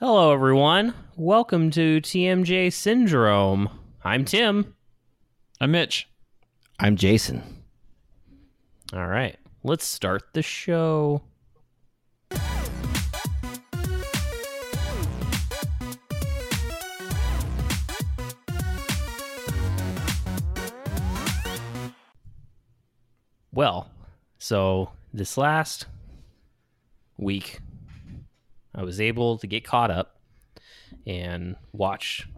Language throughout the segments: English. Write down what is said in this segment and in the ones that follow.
Hello, everyone. Welcome to TMJ Syndrome. I'm Tim. I'm Mitch. I'm Jason. All right, let's start the show. Well, so this last week, I was able to get caught up and watch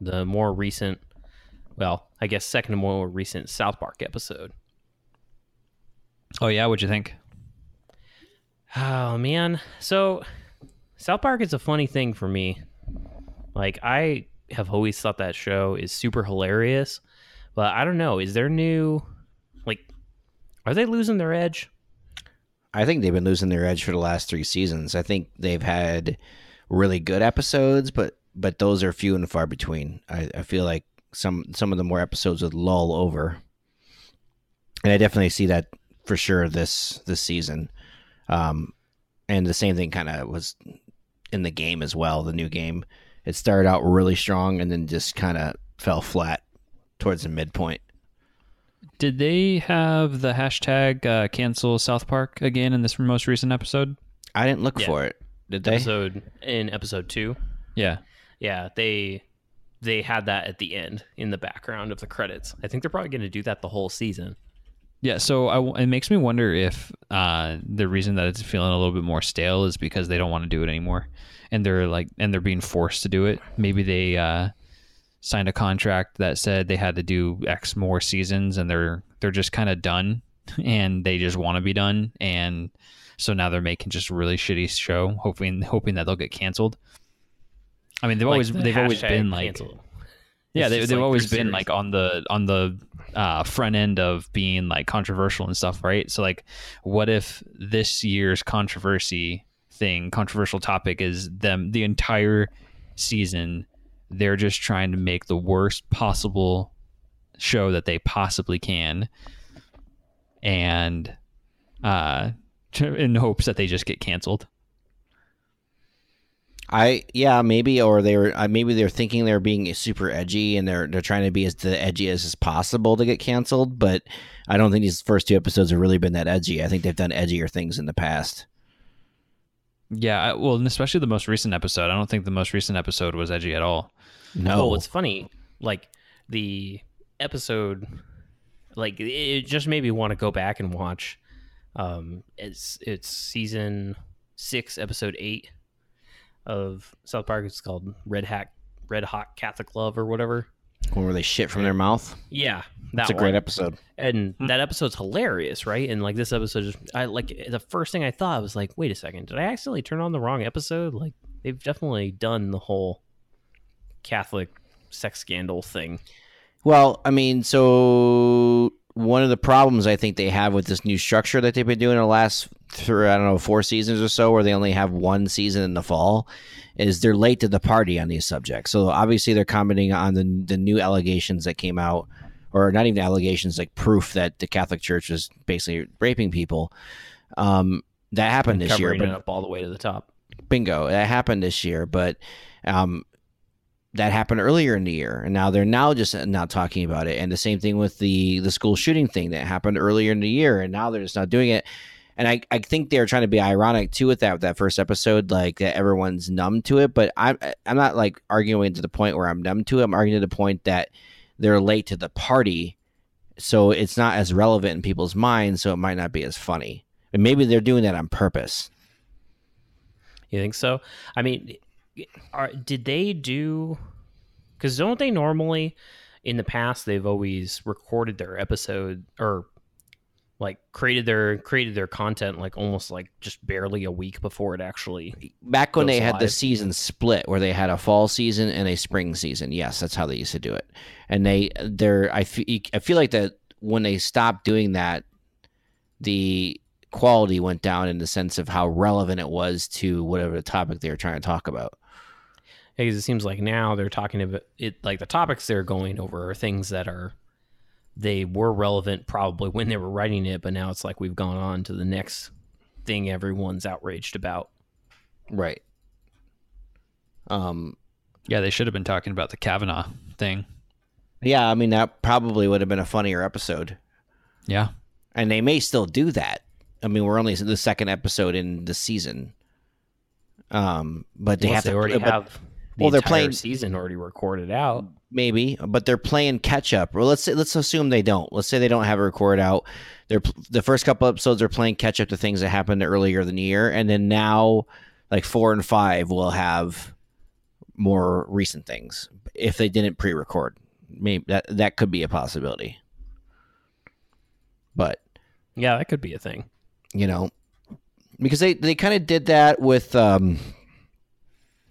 the more recent, well, I guess second to more recent South Park episode. Oh yeah, what'd you think? Oh man, so South Park is a funny thing for me. Like I have always thought that show is super hilarious, but I don't know. Is there new, like, are they losing their edge? I think they've been losing their edge for the last three seasons. I think they've had really good episodes, but but those are few and far between. I, I feel like some some of the more episodes would lull over, and I definitely see that for sure this this season. Um, and the same thing kind of was in the game as well. The new game, it started out really strong and then just kind of fell flat towards the midpoint. Did they have the hashtag uh, cancel South Park again in this most recent episode? I didn't look Yeah. for it. Did they? Episode in episode two. Yeah. Yeah, they they had that at the end in the background of the credits. I think they're probably going to do that the whole season. Yeah, so I, it makes me wonder if uh, the reason that it's feeling a little bit more stale is because they don't want to do it anymore, and they're like, and they're being forced to do it. Maybe they uh, signed a contract that said they had to do X more seasons, and they're they're just kind of done, and they just want to be done, and so now they're making just a really shitty show, hoping hoping that they'll get canceled. I mean, they've Like always the they've always been like cancel. yeah, It's they, they've like always been like on the on the uh, front end of being like controversial and stuff, right? So like, what if this year's controversy thing, controversial topic, is them the entire season? They're just trying to make the worst possible show that they possibly can, and uh, in hopes that they just get canceled. I yeah maybe or they were uh, maybe they're thinking they're being super edgy and they're they're trying to be as the edgy as, as possible to get canceled. But I don't think these first two episodes have really been that edgy. I think they've done edgier things in the past. Yeah, I- well, and especially the most recent episode. I don't think the most recent episode was edgy at all. No, Oh, it's funny. Like the episode, like it just made me want to go back and watch. Um, it's it's season six, episode eight of South Park. It's called Red Hat Red Hot Catholic Love or whatever. where they shit from their mouth. Yeah, That's a that great episode. and that episode's hilarious, right? And like this episode, just I like the first thing I thought was like, wait a second, did I accidentally turn on the wrong episode? Like they've definitely done the whole Catholic sex scandal thing. Well, I mean, so one of the problems I think they have with this new structure that they've been doing the last through I don't know four seasons or so, where they only have one season in the fall, is they're late to the party on these subjects. So obviously they're commenting on the the new allegations that came out, or not even allegations, like proof that the Catholic Church was basically raping people. Um, that happened this year, but it up all the way to the top. bingo that happened this year but um that happened earlier in the year and now they're now just not talking about it. And the same thing with the the school shooting thing that happened earlier in the year and now they're just not doing it. And I, I think they're trying to be ironic too with that with that first episode like that everyone's numb to it. But i'm i'm not like arguing to the point where i'm numb to it. I'm arguing to the point that they're late to the party so it's not as relevant in people's minds so it might not be as funny. And maybe they're doing that on purpose. You think so? I mean, are, did they do? Because don't they normally, in the past, they've always recorded their episode or like created their created their content like almost like just barely a week before it actually. back when they had the season split where they had a fall season and a spring season. Yes that's how they used to do it. And they they're i feel, I feel like that when they stopped doing that the quality went down in the sense of how relevant it was to whatever the topic they were trying to talk about Because it seems like now they're talking about it like the topics they're going over are things that are they were relevant probably when they were writing it, but now it's like we've gone on to the next thing everyone's outraged about. right Um, Yeah, they should have been talking about the Kavanaugh thing. yeah, I mean that probably would have been a funnier episode, Yeah. and they may still do that. I mean, we're only the second episode in the season. Um, but they Unless have they to already but- have the well, they're playing- season already recorded out. maybe, but they're playing catch up. Well, let's say, let's assume they don't. Let's say they don't have a record out. They're the first couple episodes are playing catch up to things that happened earlier in the year, and then now like four and five will have more recent things if they didn't pre-record. Maybe that that could be a possibility. But Yeah, that could be a thing. you know, because they they kind of did that with um,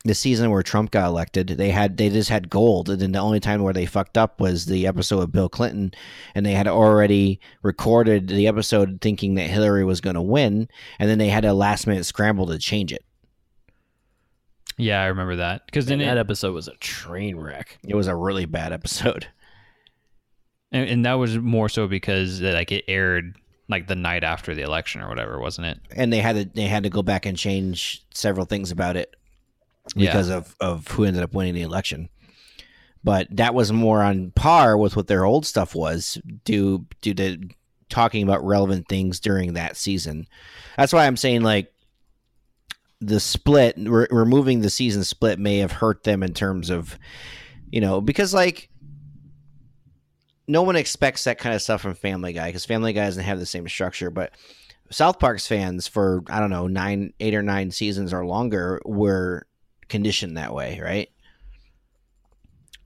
the season where Trump got elected. They had they just had gold, and then the only time where they fucked up was the episode of Bill Clinton, and they had already recorded the episode thinking that Hillary was going to win, and then they had a last minute scramble to change it. Yeah, I remember that. Because then And that it, episode was a train wreck. It was a really bad episode. and, and that was more so because uh, like it aired like the night after the election or whatever, wasn't it? and they had to they had to go back and change several things about it Yeah. because of of who ended up winning the election. But that was more on par with what their old stuff was due due to talking about relevant things during that season. That's why I'm saying like the split re- removing the season split may have hurt them in terms of you know because like no one expects that kind of stuff from Family Guy because Family Guy doesn't have the same structure. But South Park's fans for I don't know nine, eight or nine seasons or longer were conditioned that way, right?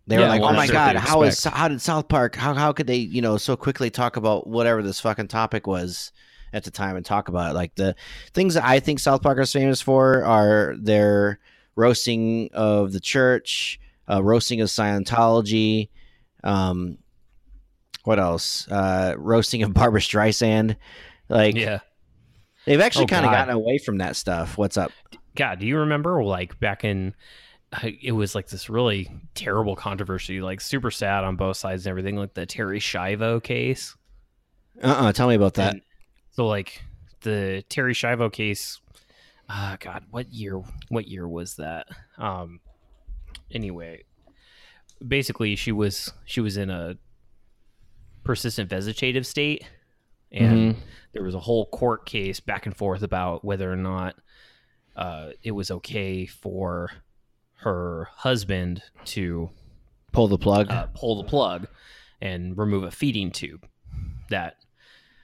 They were like, "Oh my god, how is how did South Park how how could they you know so quickly talk about whatever this fucking topic was at the time and talk about it? Like the things that I think South Park is famous for are their roasting of the church, uh, roasting of Scientology, um, what else? Uh, roasting of Barbra Streisand. Like Yeah. they've actually Oh, kind of gotten away from that stuff. What's up? God, do you remember like back in uh, it was like this really terrible controversy, like super sad on both sides and everything, like the Terri Schiavo case. Uh uh Tell me about that. And so like the Terri Schiavo case, uh God, what year what year was that? Um anyway, basically she was she was in a persistent vegetative state and there was a whole court case back and forth about whether or not uh, it was okay for her husband to Pull the plug. uh, pull the plug and remove a feeding tube that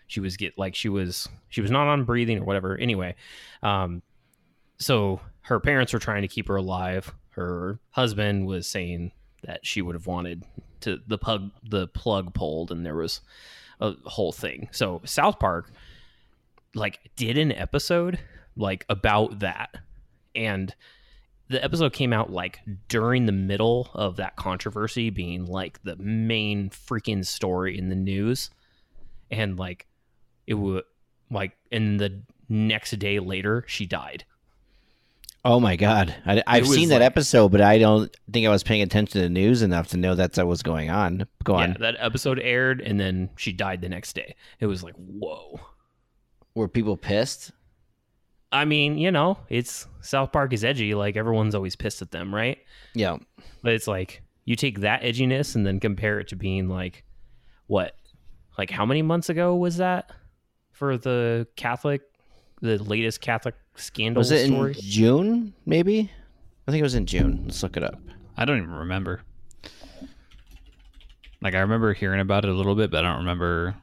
she was get like she was she was not on breathing or whatever. Anyway um so her parents were trying to keep her alive. Her husband was saying that she would have wanted to the plug the plug pulled and there was a whole thing. So south park like did an episode like about that and the episode came out like during the middle of that controversy being like the main freaking story in the news and like it would like and the next day later she died oh my god, I, I've seen that like- episode, but I don't think I was paying attention to the news enough to know that's what was going on. Go yeah on. that episode aired and then she died the next day it was like whoa Were people pissed? I mean you know it's south park is edgy like everyone's always pissed at them right Yeah. But it's like you take that edginess and then compare it to being like what? Like how many months ago was that for the Catholic the latest Catholic scandal Was it story? in June? Maybe. I think it was in June. Let's look it up. I don't even remember. Like I remember hearing about it a little bit, but I don't remember.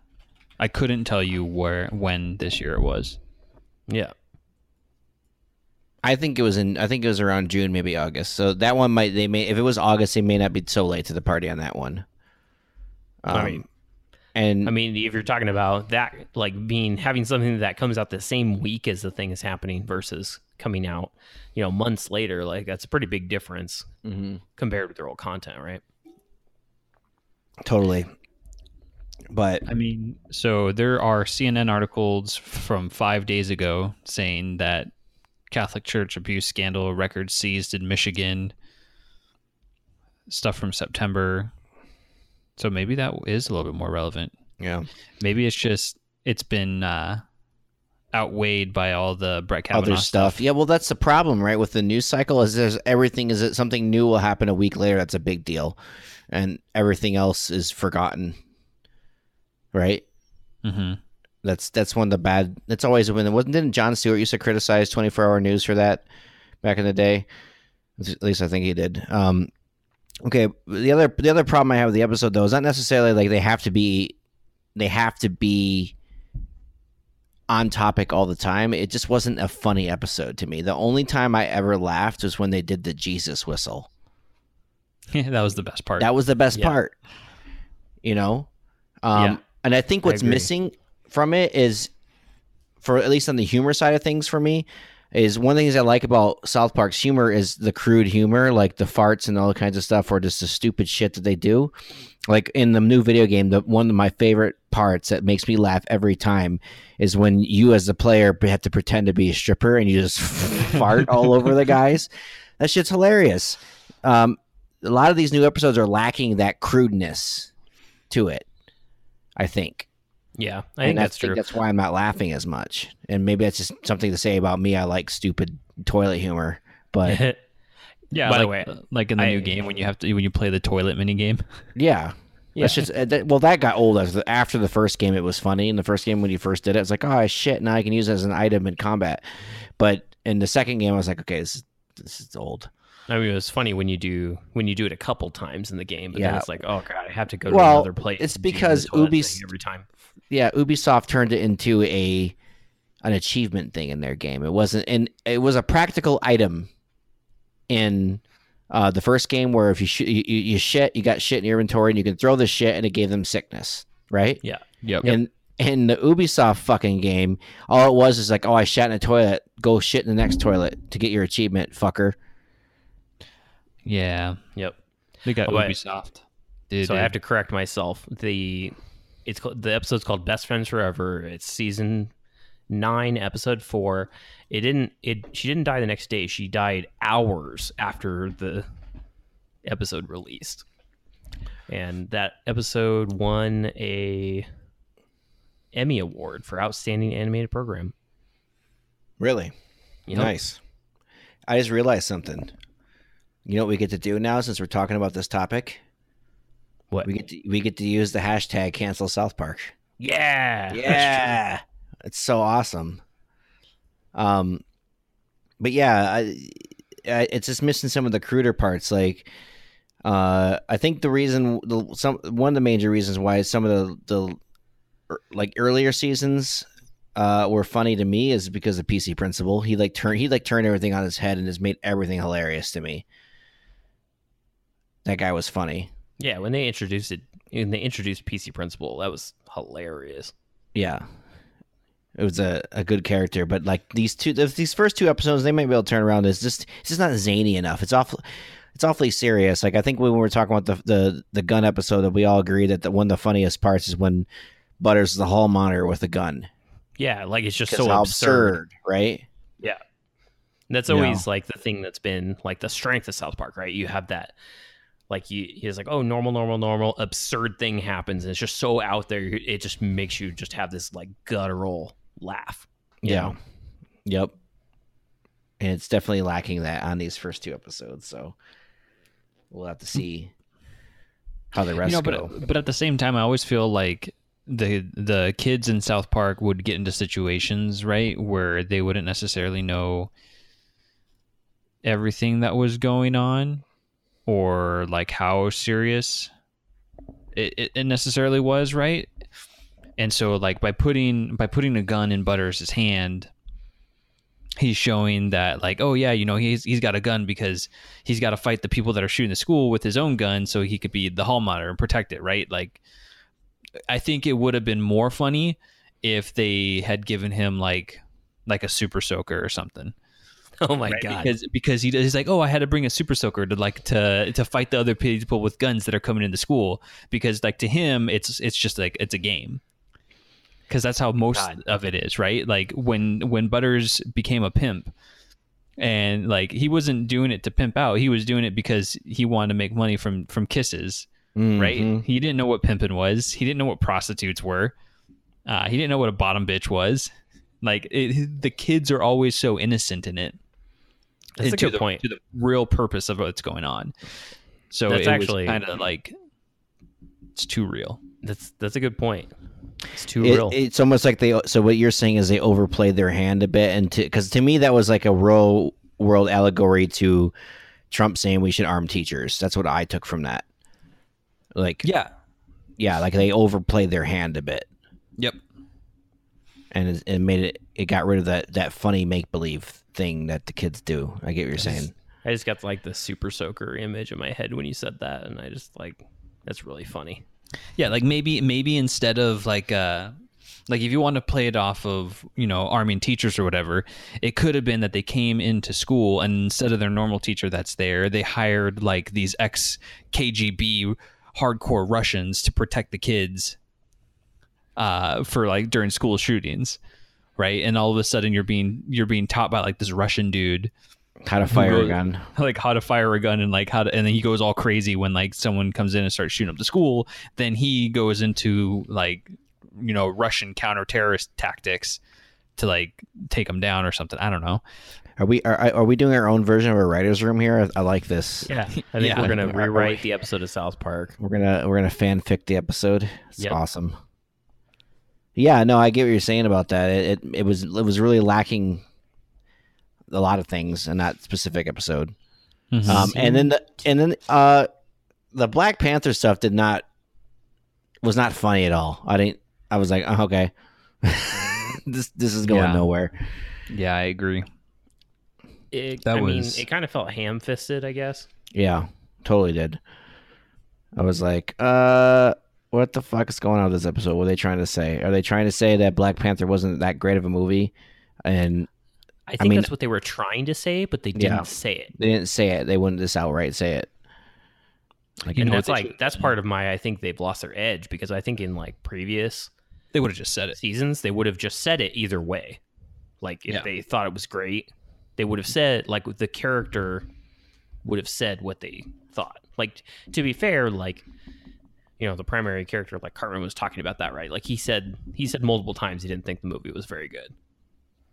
I couldn't tell you where when this year it was. yeah. I think it was in. I think it was around June, maybe August. So that one might. They may. If it was August, they may not be so late to the party on that one. Um, I mean- and I mean, if you're talking about that like being having something that comes out the same week as the thing is happening versus coming out, you know, months later, like that's a pretty big difference Mhm. compared with their old content, right? totally. But I mean, so there are CNN articles from five days ago saying that Catholic Church abuse scandal records seized in Michigan. Stuff from September. So maybe that is a little bit more relevant. yeah, Maybe it's just it's been uh, outweighed by all the Brett Kavanaugh other stuff. Yeah, well, that's the problem, right? With the news cycle, is there's everything is that something new will happen a week later. That's a big deal, and everything else is forgotten, right? hmm That's that's one of the bad. That's always when it wasn't. Didn't Jon Stewart used to criticize twenty four hour news for that back in the day? At least I think he did. Um, okay, the other the other problem I have with the episode though is not necessarily like they have to be they have to be on topic all the time. It just wasn't a funny episode to me. The only time I ever laughed was when they did the Jesus whistle. Yeah, that was the best part. That was the best Yeah. part. You know? Um, Yeah. and I think what's agree. missing from it is for at least on the humor side of things for me is one of the things I like about South Park's humor is the crude humor, like the farts and all kinds of stuff, or just the stupid shit that they do. Like in the new video game, the one of my favorite parts that makes me laugh every time is when you, as the player, have to pretend to be a stripper and you just fart all over the guys. That shit's hilarious. Um, a lot of these new episodes are lacking that crudeness to it. I think. Yeah, I And think that's think true. That's why I'm not laughing as much. And maybe that's just something to say about me. I like stupid toilet humor, but yeah. By the way, like in the I- new game when you have to when you play the toilet mini game. yeah. Yeah. That's just uh, well, that got old as after the first game. It was funny in the first game when you first did it. It's like, oh shit, now I can use it as an item in combat. But in the second game, I was like, okay, this this is old. I mean, it was funny when you do when you do it a couple times in the game, but then it's like, oh god, I have to go to Well, another place. it's and do the because toilet Ubi's- thing every time. yeah, Ubisoft turned it into a an achievement thing in their game. It wasn't, and it was a practical item in uh, the first game where if you, sh- you you you shit, you got shit in your inventory, and you can throw the shit, and it gave them sickness, right? Yeah, Yep. And in the Ubisoft fucking game, all it was is like, oh, I shat in a toilet, go shit in the next toilet to get your achievement, fucker. Yeah. yep. They got Oh, but- Ubisoft. Dude, so I have to correct myself. The it's called, the episode's called Best Friends Forever. It's season nine, episode four. It didn't. It she didn't die the next day. She died hours after the episode released, and that episode won a Emmy award for outstanding animated program. Really You know? nice. I just realized something. You know what we get to do now since we're talking about this topic? What? We get to, we get to use the hashtag cancel South Park. yeah. Yeah, it's so awesome. Um, but yeah, I, I, it's just missing some of the cruder parts. Like, uh, I think the reason, the, some one of the major reasons why some of the the er, like earlier seasons uh were funny to me is because of PC Principal. He like turned he like turned everything on his head and has made everything hilarious to me. That guy was funny. Yeah, when they introduced it, when they introduced PC Principal, that was hilarious. Yeah. It was a, a good character, but like these two, these first two episodes, they might be able to turn around. Is just, it's just not zany enough. It's awful, it's awfully serious. Like I think when we were talking about the the, the gun episode, that we all agree that the, one of the funniest parts is when Butters is the hall monitor with a gun. Yeah, like it's just so how absurd. right? Yeah. That's Yeah. always like the thing that's been like the strength of South Park, right? You have that, like you, he's like, oh, normal, normal, normal, absurd thing happens, and it's just so out there. It just makes you just have this like guttural laugh. Yeah. know? Yep. And it's definitely lacking that on these first two episodes. So we'll have to see how the rest you know, go. but but at the same time, I always feel like the the kids in South Park would get into situations right where they wouldn't necessarily know everything that was going on or like how serious it, it, necessarily was right? And so like by putting by putting a gun in butters' hand he's showing that like oh yeah you know he's he's got a gun because he's got to fight the people that are shooting the school with his own gun so he could be the hall monitor and protect it right? Like i think it would have been more funny if they had given him like like a super soaker or something Oh my right? god! because because he, he's like oh i had to bring a super soaker to like to to fight the other people with guns that are coming into school because like to him it's it's just like it's a game because that's how most God. of it is right like when when butters became a pimp and like he wasn't doing it to pimp out he was doing it because he wanted to make money from from kisses right Mhm. he didn't know what pimping was he didn't know what prostitutes were uh, he didn't know what a bottom bitch was Like it, the kids are always so innocent in it. That's a good the, point. To the real purpose of what's going on. So That's it actually- kind of like it's too real. That's that's a good point. It's too It- real. it's almost like they. So what you're saying is they overplayed their hand a bit, and because to, me that was like a real world allegory to Trump saying we should arm teachers. That's what I took from that. Like Yeah. yeah, like they overplayed their hand a bit, Yep. and it, it made it. It got rid of that that funny make believe thing that the kids do. I get what you're saying. I just got like the super soaker image in my head when you said that, and I just like that's really funny. Yeah, like maybe maybe instead of like uh like if you want to play it off of, you know, arming teachers or whatever, it could have been that they came into school and instead of their normal teacher that's there, they hired like these ex KGB hardcore Russians to protect the kids uh for like during school shootings. Right? And all of a sudden you're being you're being taught by like this Russian dude How to fire a gun. like how to fire a gun and like how to and then he goes all crazy when like someone comes in and starts shooting up the school then he goes into like you know russian counter-terrorist tactics to like take them down or something i don't know Are we are, are we doing our own version of a writers' room here? I, I like this. Yeah, I think Yeah. we're gonna Are- are rewrite we- the episode of South Park. We're gonna we're gonna fanfic the episode. It's Yep. awesome. Yeah, no, I get what you're saying about that. It, it it was it was really lacking a lot of things in that specific episode. Um, and then the and then uh, the Black Panther stuff did not was not funny at all. I didn't. I was like, oh, okay, this this is going Yeah. nowhere. yeah i agree It, That I mean, it kind of felt ham-fisted, I guess. Yeah, totally did. I was like, uh, what the fuck is going on with this episode? What are they trying to say? Are they trying to say that Black Panther wasn't that great of a movie? And I think mean- that's what they were trying to say, but they didn't Yeah. say it. they didn't say it. They wouldn't just outright say it. like you and know that's like should- that's part of my I think they've lost their edge because I think in like previous they would have just said it seasons they would have just said it either way. Like if Yeah. they thought it was great, they would have said like the character would have said what they thought. Like to be fair, like you know, the primary character like Cartman was talking about that, right? Like he said he said multiple times he didn't think the movie was very good.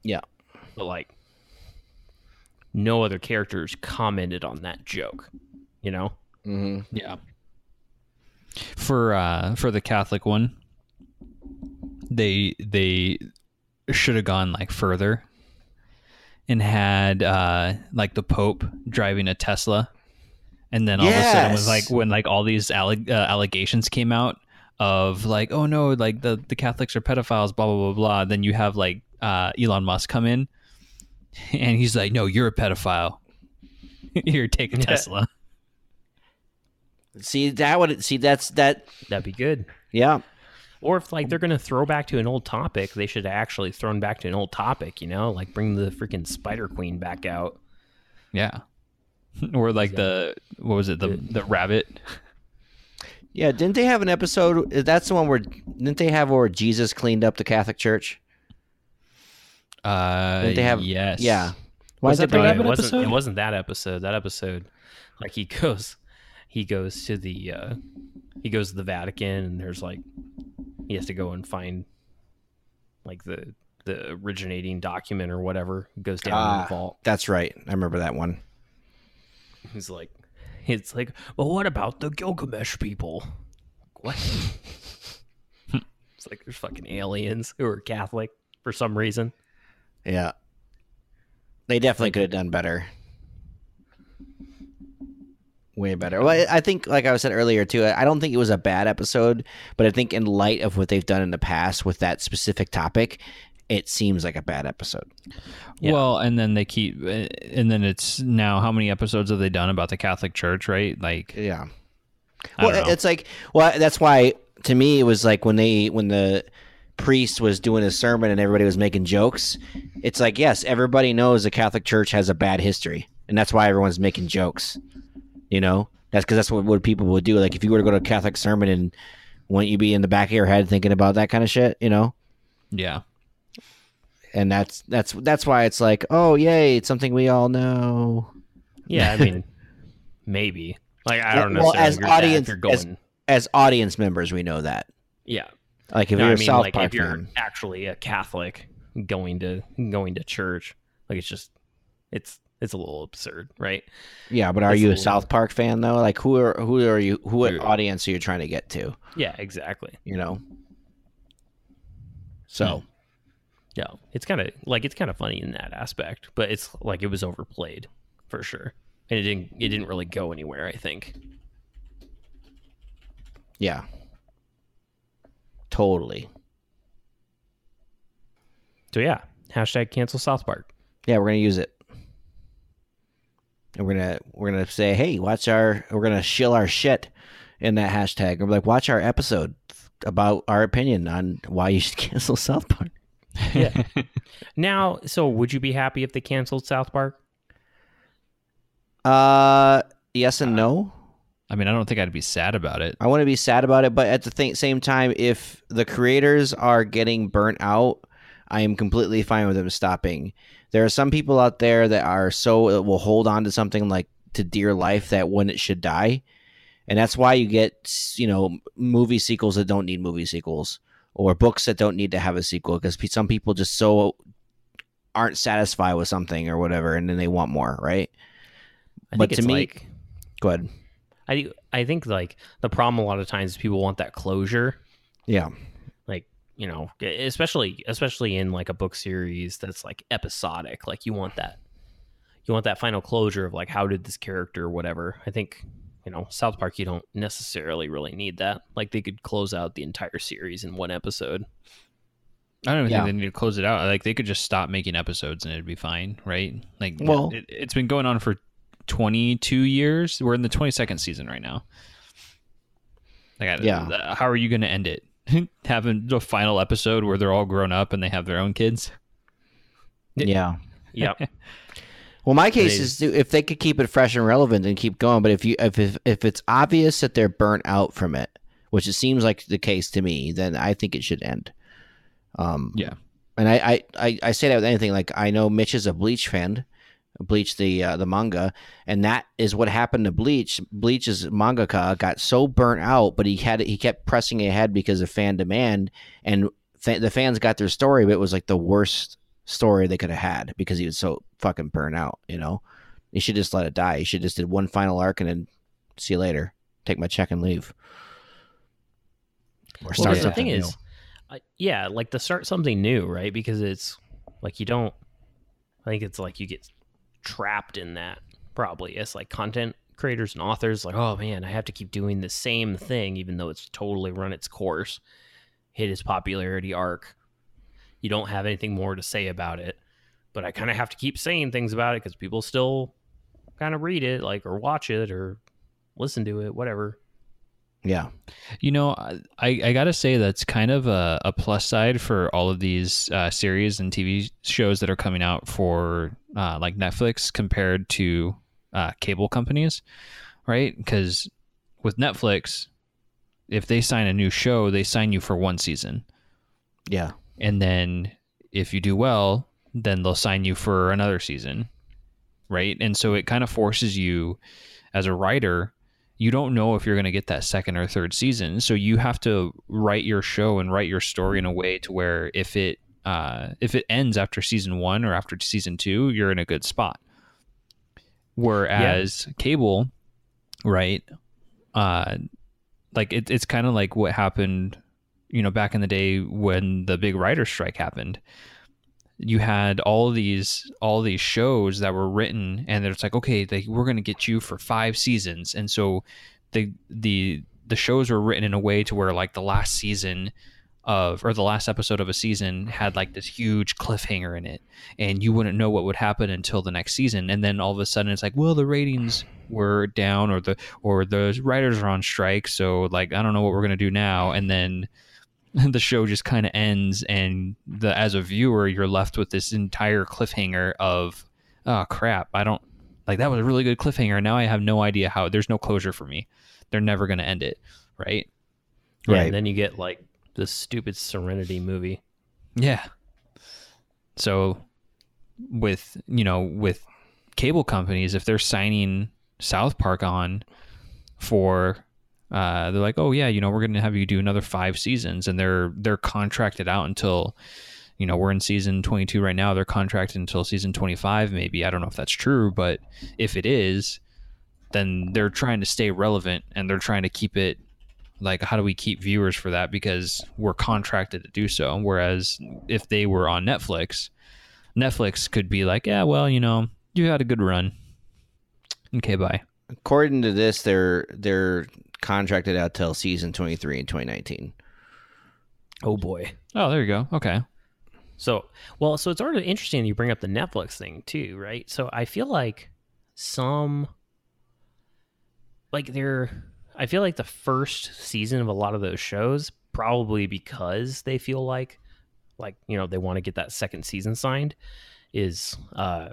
Yeah. But like no other characters commented on that joke, you know? Mm-hmm. yeah for uh for the catholic one they they should have gone like further and had uh like the pope driving a tesla and then all of a sudden was like when like all these alleg- uh, allegations came out of like oh no like the the catholics are pedophiles blah blah blah blah then you have like uh elon musk come in and he's like no you're a pedophile here take a Yeah. tesla See that would see that's that. That'd be good. Yeah, Or if like they're gonna throw back to an old topic, they should have actually thrown back to an old topic, you know, like bring the freaking Spider Queen back out. Yeah. Or like the what was it the the rabbit? yeah. Didn't they have an episode? That's the one where didn't they have where Jesus cleaned up the Catholic Church? Uh, Didn't they have? yes. Yeah. Why Was did that they the bring No, up- rabbit it wasn't. episode? It wasn't that episode. That episode, like he goes, he goes to the, uh, he goes to the Vatican, and there's like, he has to go and find, like the the originating document or whatever. Goes down in Ah. the vault. That's right. I remember that one. He's like, it's like, well, what about the Gilgamesh people? What? it's like there's fucking aliens who are Catholic for some reason. Yeah. They definitely could have done better. Way better. Well, I I think, like I said earlier, too, I don't think it was a bad episode, but I think in light of what they've done in the past with that specific topic, it seems like a bad episode. Yeah. Well, and then they keep, uh, and then it's now how many episodes have they done about the Catholic Church? Right? Like, Yeah. I don't Well, know. it's like, well, that's why to me it was like when they when the priest was doing his sermon and everybody was making jokes. It's like, yes, everybody knows the Catholic Church has a bad history, and that's why everyone's making jokes. You know, that's because that's what, what people would do. Like if you were to go to a Catholic sermon and wouldn't you be in the back of your head thinking about that kind of shit? You know, yeah, and that's that's that's why it's like, oh yay, it's something we all know. Yeah, I mean, maybe. Like I don't know. Well, as audience- as- As audience members, we know that. yeah. Like if No, you're I mean, South like Park if you're fan. actually a Catholic going to going to church. Like it's just it's it's a little absurd, right? Yeah, but are It's you a a little- South Park fan though? Like who are who are you? Who what audience are you trying to get to? Yeah, exactly. You know. So Yeah, it's kind of like it's kind of funny in that aspect, but it's like it was overplayed for sure, and it didn't it didn't really go anywhere. I think. yeah, totally. So yeah, hashtag cancel South Park. Yeah, we're gonna use it. And we're gonna we're gonna say, hey, watch our we're gonna shill our shit in that hashtag. We're like, watch our episode about our opinion on why you should cancel South Park. Yeah. Now, so would you be happy if they canceled South Park? Uh, yes and no. I mean, I don't think I'd be sad about it. I want to be sad about it, but at the th- same time, if the creators are getting burnt out, I am completely fine with them stopping. There are some people out there that are so that will hold on to something like to dear life that when it should die, and that's why you get you know movie sequels that don't need movie sequels or books that don't need to have a sequel because some people just so aren't satisfied with something or whatever, and then they want more, right? I But think to it's me- like Go ahead. I I think like the problem a lot of times is people want that closure, Yeah, like you know, especially especially in like a book series that's like episodic. Like you want that you want that final closure of like how did this character or whatever. I think you know South Park you don't necessarily really need that. Like they could close out the entire series in one episode. I don't even Yeah. think they need to close it out. Like they could just stop making episodes and it'd be fine, right? Like, Well- it, it's been going on for 22 years. We're in the 22nd season right now. Like, Yeah. how are you going to end it? Having the final episode where they're all grown up and they have their own kids. yeah. Yep. Well, my case They- is if they could keep it fresh and relevant and keep going. But if you if if, if it's obvious that they're burnt out from it, which it seems like the case to me, then I think it should end. Um, Yeah. and I I, I, I say that with anything. Like I know Mitch is a Bleach fan, Bleach the uh, the manga, and that is what happened to Bleach. Bleach's mangaka got so burnt out, but he had he kept pressing ahead because of fan demand, and fa- the fans got their story, but it was like the worst story they could have had because he was so fucking burnt out. You know, he should just let it die. He should just did one final arc and then see you later. Take my check and leave. Or Well, start the something thing new. is, I yeah, like to start something new, right? Because it's like you don't. I think it's like you get trapped in that probably as like content creators and authors. Like, oh man, I have to keep doing the same thing, even though it's totally run its course, hit its popularity arc. You don't have anything more to say about it, but I kind of have to keep saying things about it because people still kind of read it, like or watch it or listen to it, whatever. yeah, You know, I, I got to say that's kind of a, a plus side for all of these uh, series and TV shows that are coming out for uh, like Netflix compared to uh, cable companies, right? Because with Netflix, if they sign a new show, they sign you for one season. yeah, And then if you do well, then they'll sign you for another season, right? And so it kind of forces you as a writer, you don't know if you're going to get that second or third season. So you have to write your show and write your story in a way to where if it uh, if it ends after season one or after season two, you're in a good spot. Whereas cable, right? Uh, like it, it's kind of like what happened you know back in the day when the big writer strike happened you had all these all these shows that were written and it's like okay they, we're going to get you for five seasons. And so the the the shows were written in a way to where like the last season of or the last episode of a season had like this huge cliffhanger in it and you wouldn't know what would happen until the next season. And then all of a sudden it's like well the ratings were down or the or the writers are on strike so like i don't know what we're going to do now. And then the show just kind of ends and the as a viewer you're left with this entire cliffhanger of oh crap i don't like that was a really good cliffhanger now i have no idea how there's no closure for me they're never going to end it right Yeah, Right. And then you get like this stupid Serenity movie. Yeah. So with, you know, with cable companies if they're signing South Park on for uh they're like, "Oh yeah, you know, we're going to have you do another 5 seasons." And they're they're contracted out until you know, we're in season 22 right now. They're contracted until season 25, maybe. I don't know if that's true, but if it is, then they're trying to stay relevant and they're trying to keep it like, how do we keep viewers for that? Because we're contracted to do so. Whereas if they were on Netflix, Netflix could be like, yeah, well, you know, you had a good run. Okay, bye. According to this, they're they're contracted out till season 23 in 2019. Oh boy. Oh, there you go. Okay. So, well, so it's sort of interesting you bring up the Netflix thing too, right? So I feel like some, like they're, I feel like the first season of a lot of those shows, probably because they feel like, like, you know, they want to get that second season signed, is, uh,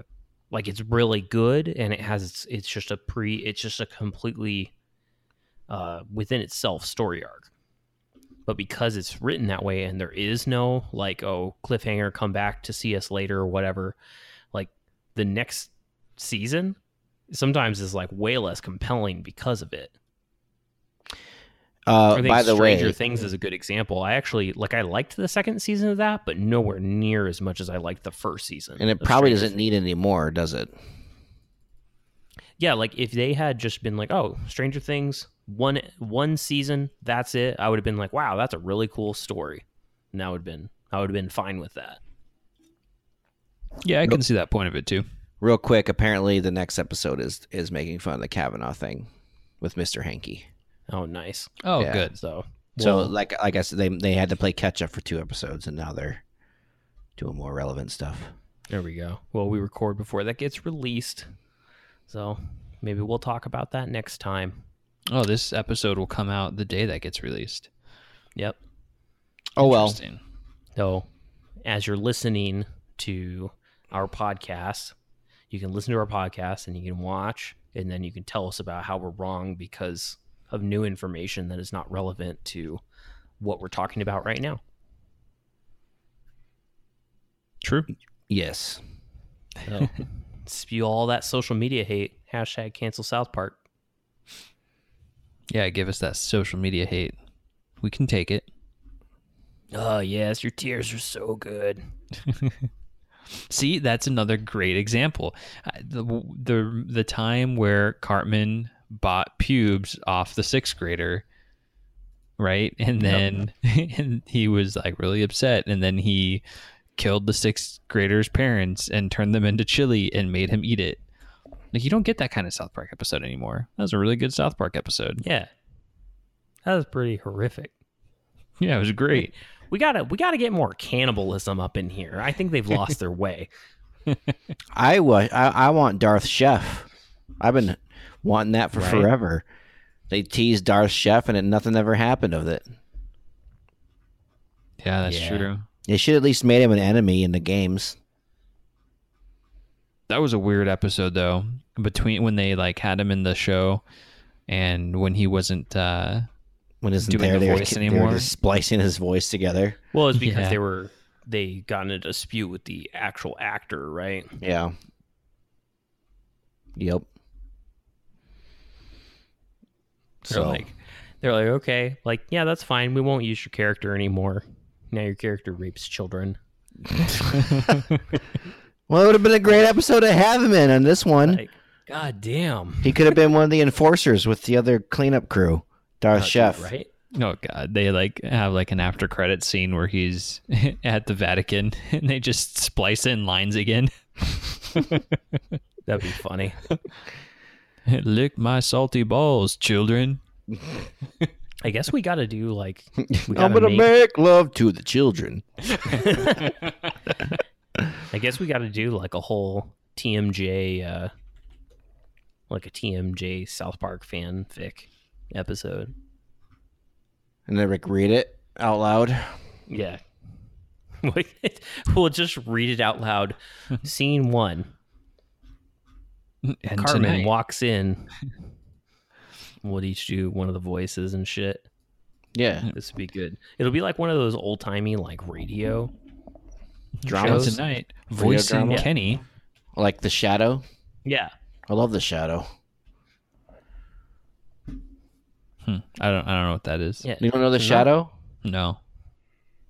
like it's really good and it has, it's just a pre, it's just a completely, uh, within itself story arc but because it's written that way and there is no like oh cliffhanger come back to see us later or whatever like the next season sometimes is like way less compelling because of it Uh, I think by the Stranger way, Things is a good example. I actually like I liked the second season of that, but nowhere near as much as I liked the first season. and it probably Stranger doesn't need any more, does it? yeah like if they had just been like oh stranger things one one season that's it i would have been like wow that's a really cool story and that would have been i would have been fine with that Yeah, I can see that point of it too. Real quick, apparently the next episode is is making fun of the Kavanaugh thing with Mr. Hanky. oh nice Oh, Yeah. good. so So, well, like like I said, they they had to play catch up for two episodes, and now they're doing more relevant stuff. there we go well we record before that gets released so maybe we'll talk about that next time Oh, this episode will come out the day that gets released. yep Oh well, So, as you're listening to our podcast, you can listen to our podcast and you can watch, and then you can tell us about how we're wrong because of new information that is not relevant to what we're talking about right now. True. yes. So, spew all that social media hate. Hashtag cancel South Park. Yeah, give us that social media hate. We can take it. Oh, yes, your tears are so good. See, that's another great example. The the the time where Cartman bought pubes off the sixth grader, right? And then and he was like really upset, and then he killed the sixth grader's parents and turned them into chili and made him eat it. Like you don't get that kind of South Park episode anymore. That was a really good South Park episode. Yeah. That was pretty horrific. Yeah, it was great. We gotta we gotta get more cannibalism up in here. I think they've lost their way. I wa- I, I want Darth Chef. I've been wanting that for Right. forever. They teased Darth Chef, and it, nothing ever happened of it. Yeah, that's Yeah. true. They should at least made him an enemy in the games. That was a weird episode though. Between when they like had him in the show and when he wasn't uh When isn't Doing there, the they were, voice they were anymore? just splicing his voice together. Well, it's because Yeah. they were they got in a dispute with the actual actor, right? Yeah. Yep. They're So like they're like, okay, like, yeah, that's fine. We won't use your character anymore. Now your character rapes children. well, it would have been a great episode to have him in on this one. Like, god damn. He could have been one of the enforcers with the other cleanup crew. Darth Uh, Chef. right? Oh god, they like have like an after credit scene where he's at the Vatican and they just splice in lines again. That'd be funny. Lick my salty balls, children. I guess we got to do like we I'm gonna make- make love to the children. I guess we got to do like a whole TMJ, uh, like a TMJ South Park fanfic episode. And then Rick read it out loud. Yeah. we'll just read it out loud. Scene one And Cartman tonight, walks in. We'll each do one of the voices and shit. Yeah. This would be good. It'll be like one of those old timey like radio. and Dramas. tonight, voicing drama? Kenny. Like the shadow. Yeah. I love the shadow. Hmm, I don't I don't know what that is. Yeah. You don't know the shadow? No.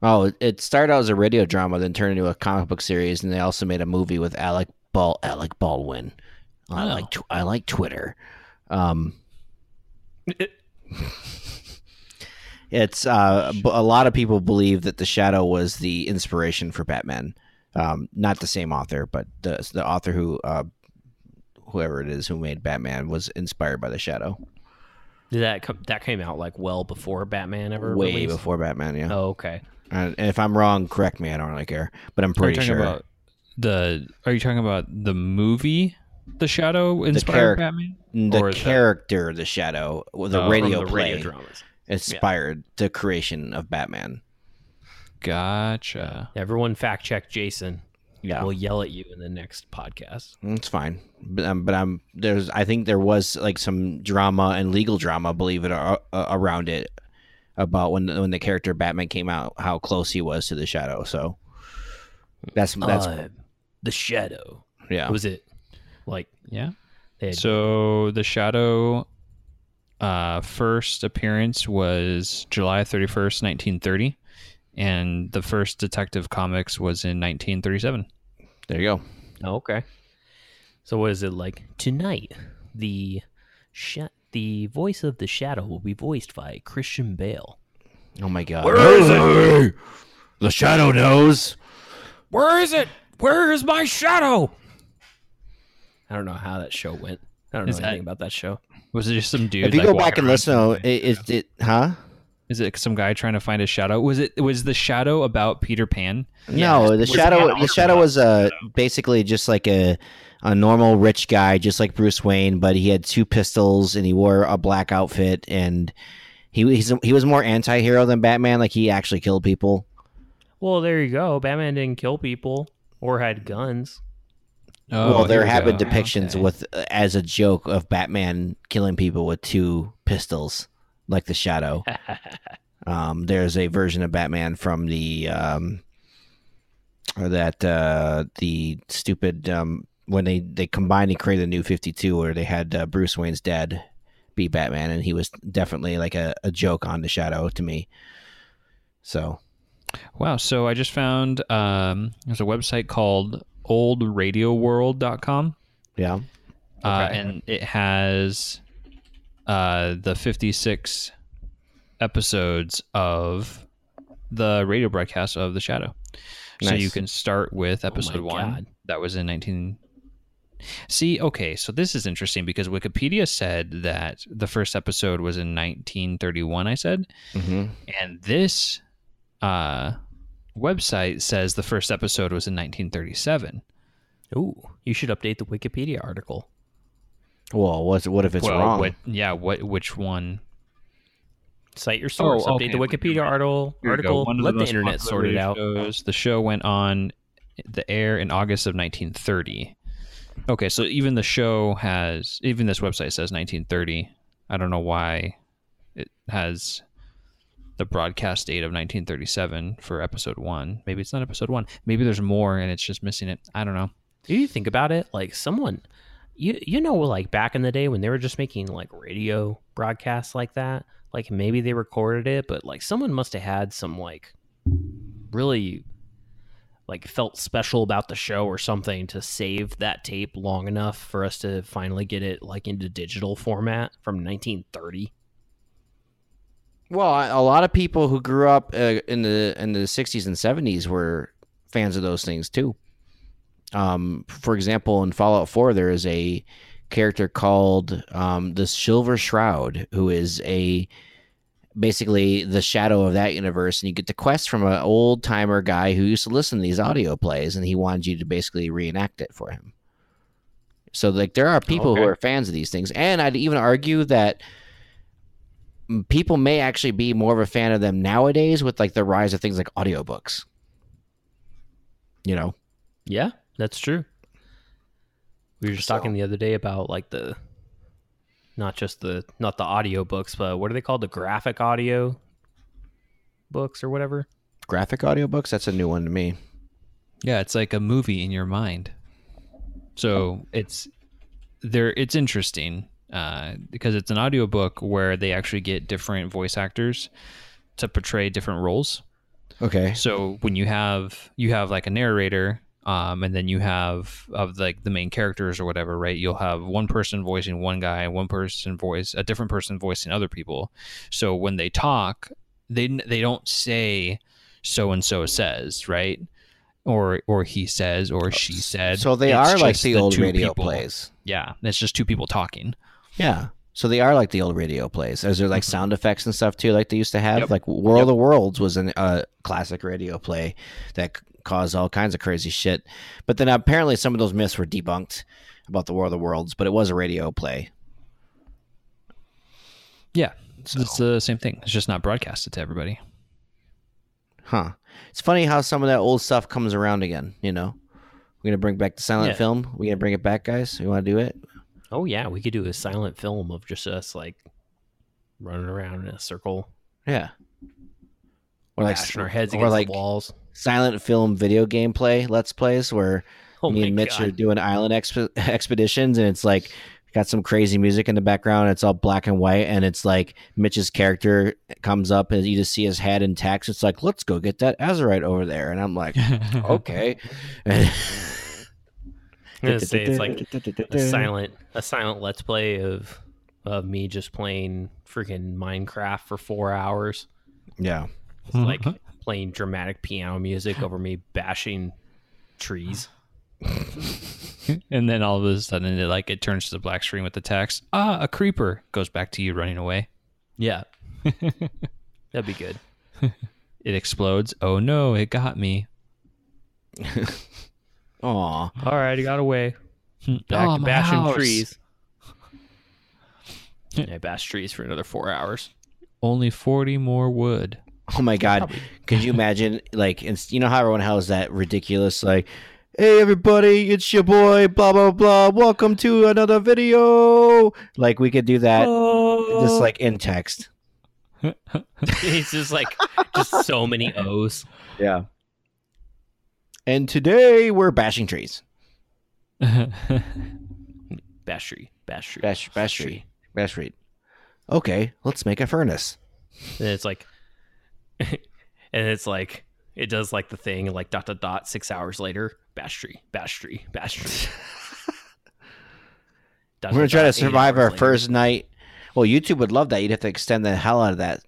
Oh, it- it started out as a radio drama, then turned into a comic book series, and they also made a movie with Alec Bal Alec Baldwin. I Oh. like tw- I like Twitter. Um, it's uh, b- a lot of people believe that the Shadow was the inspiration for Batman. Um, not the same author, but the the author who uh, whoever it is who made Batman was inspired by the Shadow Did that come, that came out like well before Batman ever way released? before Batman. Yeah, Oh, okay. and if I'm wrong, correct me. I don't really care, but I'm Are you pretty sure. about the? Are you talking about the movie, The Shadow, charac- inspired Batman? the Or is that- character, the Shadow, the Oh, radio From the play, radio dramas. inspired the creation of Batman. Gotcha. Everyone fact check Jason. Yeah, We'll yell at you in the next podcast. it's fine. But, um, but I'm there's I think there was like some drama and legal drama, believe it or, uh, around it about when when the character Batman came out, how close he was to the Shadow. So that's that's Uh, the Shadow. yeah. Was it like Yeah. they had, So the Shadow uh, first appearance was July 31st, 1930. And the first Detective Comics was in 1937. there you go. Oh, okay. So what is it like tonight? The sh- the voice of the Shadow will be voiced by Christian Bale. Oh my god. Where is it? The Shadow knows. Where is it? Where is my shadow? I don't know how that show went. I don't know Is that- anything about that show. Was it just some dude? If you like, go back and listen, trying to to it, it, it, huh? Is it some guy trying to find a shadow? Was it was the shadow about Peter Pan? No, the Was shadow. it- The shadow was uh, basically just like a a normal rich guy, just like Bruce Wayne, but he had two pistols and he wore a black outfit, and he he's, he was more anti-hero than Batman. Like he actually killed people. Well, there you go. Batman didn't kill people or had guns. well, there here we have been depictions Okay. with uh, as a joke of Batman killing people with two pistols, like the Shadow. Um, there's a version of Batman from the um, or that uh, the stupid um, when they they combined and created the new Fifty Two, where they had uh, Bruce Wayne's dad be Batman, and he was definitely like a, a joke on the Shadow to me. So Wow. So I just found um, there's a website called oldradioworld.com. yeah, Uh, Okay. and it has uh, the 56 episodes of the radio broadcast of The Shadow. So you can start with episode one. God. That was in 19. See, okay, so this is interesting because Wikipedia said that the first episode was in 1931, I said. hmm And this uh, website says the first episode was in 1937. Ooh, you should update the Wikipedia article. Well, what what if it's well, wrong? What, yeah, what? Which one? Cite your oh, source. Oh, update the Wikipedia article. Here we go. article. One Let the, most internet sort it out. Shows, the show went on the air in August of 1930. Okay, so even the show has, even this website says 1930. I don't know why it has the broadcast date of 1937 for episode one. Maybe it's not episode one. Maybe there's more and it's just missing it. I don't know. Do you think about it? Like someone, you you know, like back in the day when they were just making like radio broadcasts like that. Like maybe they recorded it, but like someone must have had some like really like felt special about the show or something to save that tape long enough for us to finally get it like into digital format from 1930. Well, a lot of people who grew up uh, in the in the '60s and '70s were fans of those things too. Um, for example, in Fallout 4, there is a character called um, the Silver Shroud, who is a basically the shadow of that universe, and you get the quest from an old timer guy who used to listen to these audio plays, and he wanted you to basically reenact it for him. So, like, there are people who are fans of these things, and I'd even argue that people may actually be more of a fan of them nowadays with like the rise of things like audiobooks. You know, Yeah, that's true. We were just So- talking the other day about like the not just the not the audio books, but what are they called? The graphic audio books or whatever. graphic audio books? That's a new one to me. Yeah, it's like a movie in your mind. So it's there. It's interesting uh, because it's an audiobook where they actually get different voice actors to portray different roles. Okay. So when you have you have like a narrator, um, and then you have of like the main characters or whatever, right? You'll have one person voicing one guy, and one person voice a different person voicing other people. So when they talk, they they don't say so and so says, right? Or or he says or she said. So they It's are like just the old radio people. plays. Yeah, it's just two people talking. Yeah. So they are like the old radio plays. Is there like sound effects and stuff too, like they used to have? Mm-hmm. Yep. Like World of Worlds was a uh, classic radio play that c- caused all kinds of crazy shit. But then apparently some of those myths were debunked about the War of the Worlds, but it was a radio play. Yeah, So, it's the same thing. It's just not broadcasted to everybody. huh. It's funny how some of that old stuff comes around again, you know? We're going to bring back the silent Yeah. film. We're going to bring it back, guys. You want to do it? Oh yeah, we could do a silent film of just us like running around in a circle, Yeah. Or like, bashing our heads or against like the walls. Silent film video game play, let's plays, where Oh me and Mitch God. are doing island exp- expeditions, and it's like got some crazy music in the background. It's all black and white, and it's like Mitch's character comes up, and you just see his head in text. It's like, let's go get that Azurite over there, and I'm like, okay. I'm gonna say it's like a silent a silent let's play of of me just playing freaking Minecraft for four hours. Yeah. It's like playing dramatic piano music over me bashing trees. and then all of a sudden, it like it turns to the black screen with the text. Ah, a creeper goes back to you running away. Yeah. That'd be good. It explodes. Oh no, it got me. Aw. All right, I got away. Back Oh, to bashing house. trees. I bashed trees for another four hours. Only forty more wood. Oh my god. Could you imagine like it's, you know how everyone has that ridiculous like Hey everybody, it's your boy, blah blah blah. Welcome to another video. Like we could do that just like in text. it's just like just so many O's. Yeah. And today we're bashing trees. Bash tree, bash tree. Bash bash tree. Bash tree. Okay, let's make a furnace. And it's like, and it's like, it does like the thing, like dot dot dot. Six hours later, bash tree, bash tree, bash tree. We're gonna try to survive our later. first night. Well, YouTube would love that. You'd have to extend the hell out of that,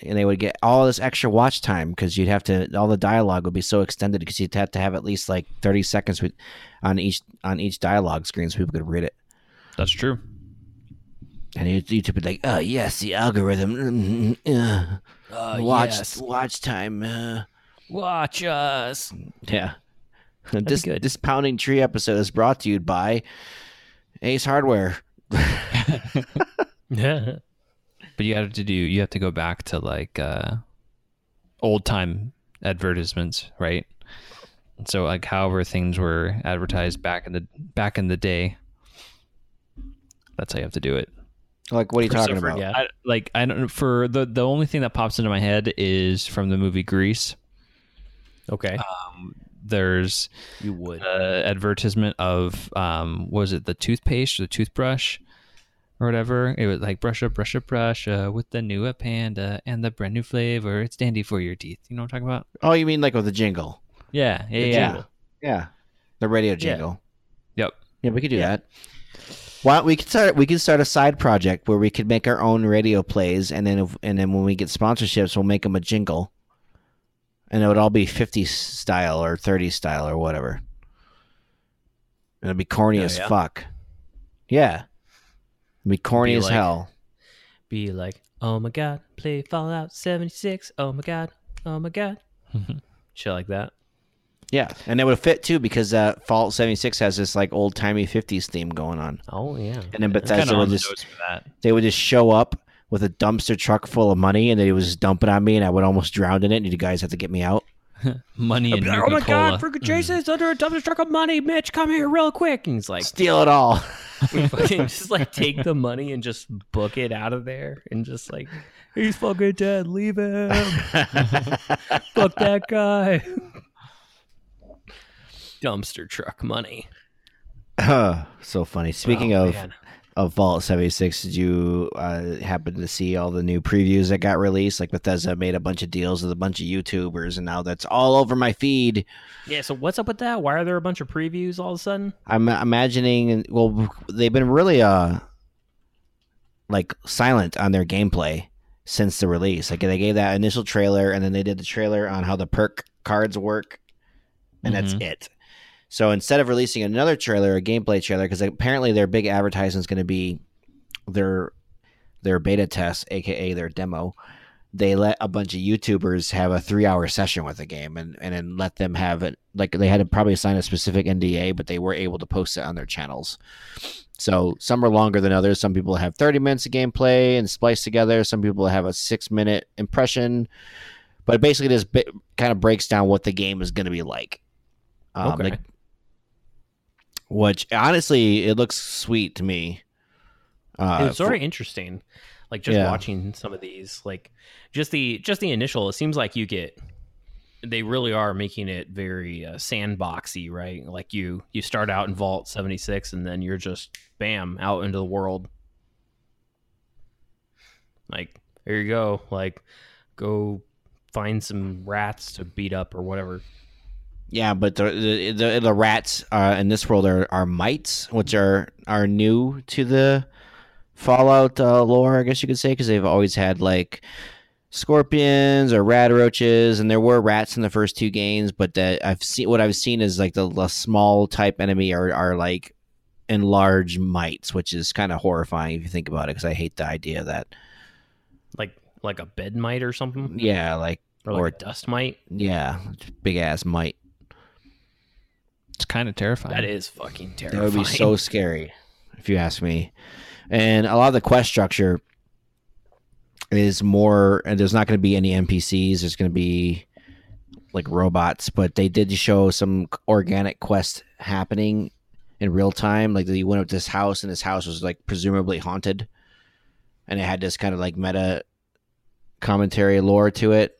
and they would get all this extra watch time because you'd have to. All the dialogue would be so extended because you'd have to have at least like thirty seconds with, on each on each dialogue screen so people could read it. That's true. And YouTube would be like, "Oh yes, the algorithm. mm, uh, Uh, watch yes. watch time." Uh. watch us. Yeah. This good. this pounding tree episode is brought to you by Ace Hardware. Yeah. But you have to do. You have to go back to like uh, old time advertisements, right? So like however things were advertised back in the back in the day. That's how you have to do it. Like, what are you talking so for- about? Yeah. I, like I don't for the the only thing that pops into my head is from the movie Grease. Okay. There's you would. uh, advertisement of um was it the toothpaste or the toothbrush or whatever it was like brush up brush up brush uh, with the new panda and the brand new flavor it's dandy for your teeth you know what i'm talking about Oh, you mean like with the jingle? yeah yeah, The yeah. jingle. Yeah. The radio jingle. yep Yeah, we could do Yeah. that. Why don't we could start we could start a side project where we could make our own radio plays and then if, and then when we get sponsorships we'll make them a jingle. And it would all be 50 style or 30 style or whatever. And it'd be corny Oh, as yeah? fuck. Yeah. It'd be corny Be as like- hell. Be like, oh my god, play Fallout 76. Oh my god, oh my god. Shit like that. Yeah, and it would fit too because uh, Fallout 76 has this like old timey 50s theme going on. Oh yeah. And then Bethesda of would just nose for that they would just show up with a dumpster truck full of money and they would just dump it on me and I would almost drown in it and you guys have to get me out. money and oh my god, Nuka-Cola. freaking Jason's under a dumpster truck of money. Mitch, come here real quick. And he's like, Steal it all. we fucking just like take the money and just book it out of there and just like, he's fucking dead. Leave him. Fuck that guy. Dumpster truck money. so funny. Speaking Oh, of man. of Fallout 76, did you uh, happen to see all the new previews that got released? Like Bethesda made a bunch of deals with a bunch of YouTubers, and now that's all over my feed. Yeah, so what's up with that? Why are there a bunch of previews all of a sudden? I'm imagining, well, they've been really uh like silent on their gameplay since the release. Like they gave that initial trailer, and then they did the trailer on how the perk cards work, and Mhm. that's it. So instead of releasing another trailer, a gameplay trailer, because apparently their big advertisement is going to be their their beta test, aka their demo. They let a bunch of YouTubers have a three hour session with the game, and and then let them have it. Like they had to probably sign a specific NDA, but they were able to post it on their channels. So some are longer than others. Some people have 30 minutes of gameplay and spliced together. Some people have a six minute impression. But basically just bi- kind of breaks down what the game is going to be like. Um, Okay. like- which honestly, it looks sweet to me. Uh, it's very interesting. Like just Yeah. watching some of these, like just the just the initial. It seems like you get. They really are making it very uh, sandboxy, right? Like you you start out in Vault seventy six, and then you're just bam out into the world. Like here you go. Like go find some rats to beat up or whatever. Yeah, but the the, the, the rats uh, in this world are, are mites, which are are new to the Fallout uh, lore, I guess you could say, because they've always had like scorpions or radroaches, and there were rats in the first two games. But that I've seen what I've seen is like the, the small type enemy are are like enlarged mites, which is kind of horrifying if you think about it. Because I hate the idea that Like like a bed mite or something, yeah, like or like Or- a dust mite. yeah, big ass mite. It's kind of terrifying. That is fucking terrifying. That would be so scary, if you ask me. And a lot of the quest structure is more, and there's not going to be any NPCs. There's going to be like robots, but they did show some organic quest happening in real time. Like you went up to this house, and this house was like presumably haunted, and it had this kind of like meta commentary lore to it.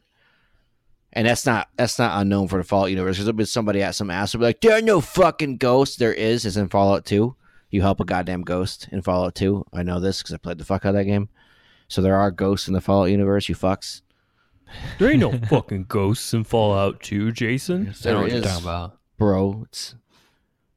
And that's not that's not unknown for the Fallout universe. Because there'll be somebody at some ass will be like, "There are no fucking ghosts." There is. It's in Fallout Two. You help a goddamn ghost in Fallout Two. I know this because I played the fuck out of that game. So there are ghosts in the Fallout universe. You fucks. There ain't no fucking ghosts in Fallout 2, Jason. Yes, I don't know There what you're talking about. bro. It's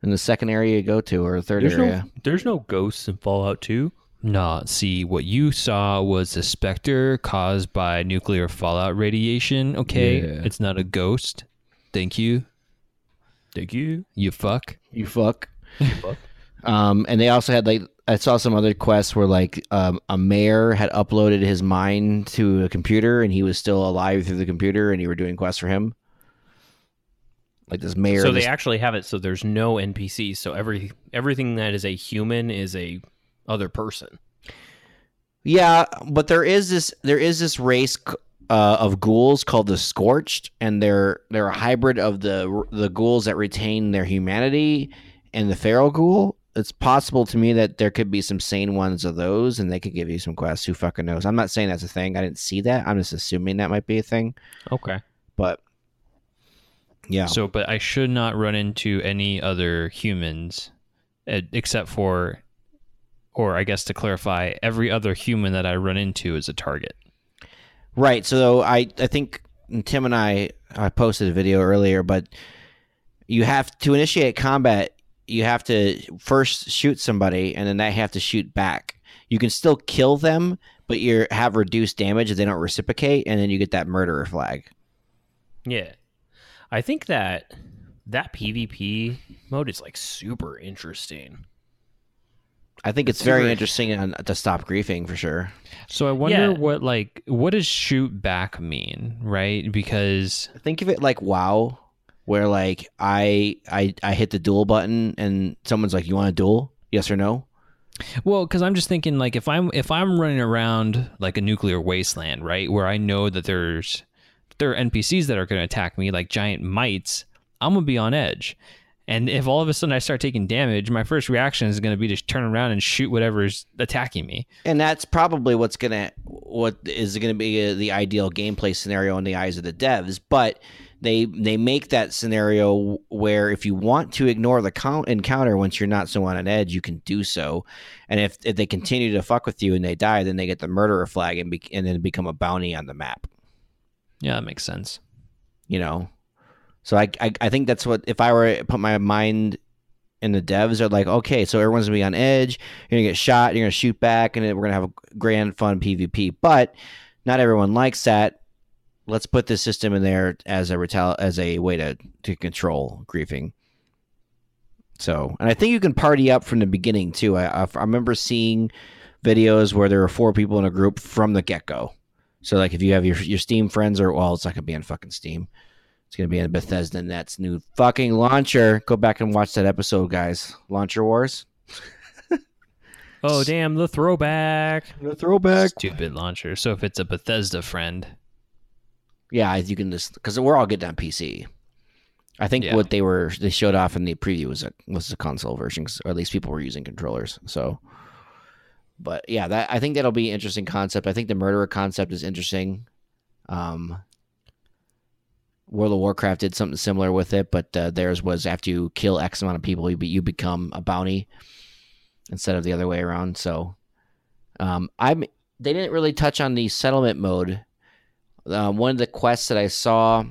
in the second area you go to or the third There's area. no there's no ghosts in Fallout 2. No, see, what you saw was a specter caused by nuclear fallout radiation. Okay, Yeah. it's not a ghost. Thank you. Thank you. You fuck. You fuck. fuck. Um, and they also had like I saw some other quests where like um, a mayor had uploaded his mind to a computer and he was still alive through the computer and you were doing quests for him. Like this mayor. So this- they actually have it so there's no NPCs. So every everything that is a human is a other person. Yeah, but there is this there is this race uh, of ghouls called the Scorched, and they're they're a hybrid of the the ghouls that retain their humanity and the feral ghoul. It's possible to me that there could be some sane ones of those, and they could give you some quests. Who fucking knows? I'm not saying that's a thing. I didn't see that. I'm just assuming that might be a thing. Okay. But yeah, So, but I should not run into any other humans except for, or I guess to clarify, every other human that I run into is a target. Right. So I I think Tim and I I posted a video earlier, but you have to initiate combat. You have to first shoot somebody, and then they have to shoot back. You can still kill them, but you have reduced damage if they don't reciprocate, and then you get that murderer flag. Yeah. I think that that PvP mode is like super interesting. I think it's Super very interesting. interesting on, uh, to stop griefing for sure. So I wonder Yeah. what like what does shoot back mean, right? Because Think of it like WoW, where like I I I hit the duel button, and someone's like, "You want a duel? Yes or no?" Well, because I'm just thinking, like, if I'm if I'm running around like a nuclear wasteland, right, where I know that there's there are NPCs that are going to attack me, like giant mites, I'm gonna be on edge. And if all of a sudden I start taking damage, my first reaction is going to be to turn around and shoot whatever's attacking me. and that's probably what's gonna what is gonna be uh the ideal gameplay scenario in the eyes of the devs but they they make that scenario where if you want to ignore the count encounter once you're not so on an edge, you can do so. And if, if they continue to fuck with you and they die, then they get the murderer flag and be, and then become a bounty on the map. Yeah, that makes sense. You know, so I, I I think that's what if I were to put my mind in the devs are like, okay, so everyone's gonna be on edge. You're gonna get shot. You're gonna shoot back, and we're gonna have a grand fun PvP. But not everyone likes that. Let's put this system in there as a retal- as a way to to control griefing. So, and I think you can party up from the beginning too. I, I, I remember seeing videos where there were four people in a group from the get go. So, like, if you have your your Steam friends, or well, it's not gonna be on fucking Steam. It's gonna be in Bethesda Net's new fucking launcher. Go back and watch that episode, guys. Launcher Wars. Oh damn, the throwback. The throwback. Stupid launcher. So if it's a Bethesda friend, Yeah, you can just because we're all getting on PC. I think Yeah. what they were they showed off in the preview was a was a console version, 'cause- or at least people were using controllers. So, but yeah, that I think that'll be an interesting concept. I think the murderer concept is interesting. Um, World of Warcraft did something similar with it, but uh, theirs was after you kill X amount of people, you, be, you become a bounty instead of the other way around. So, um, I'm they didn't really touch on the settlement mode. Uh, one of the quests that I saw,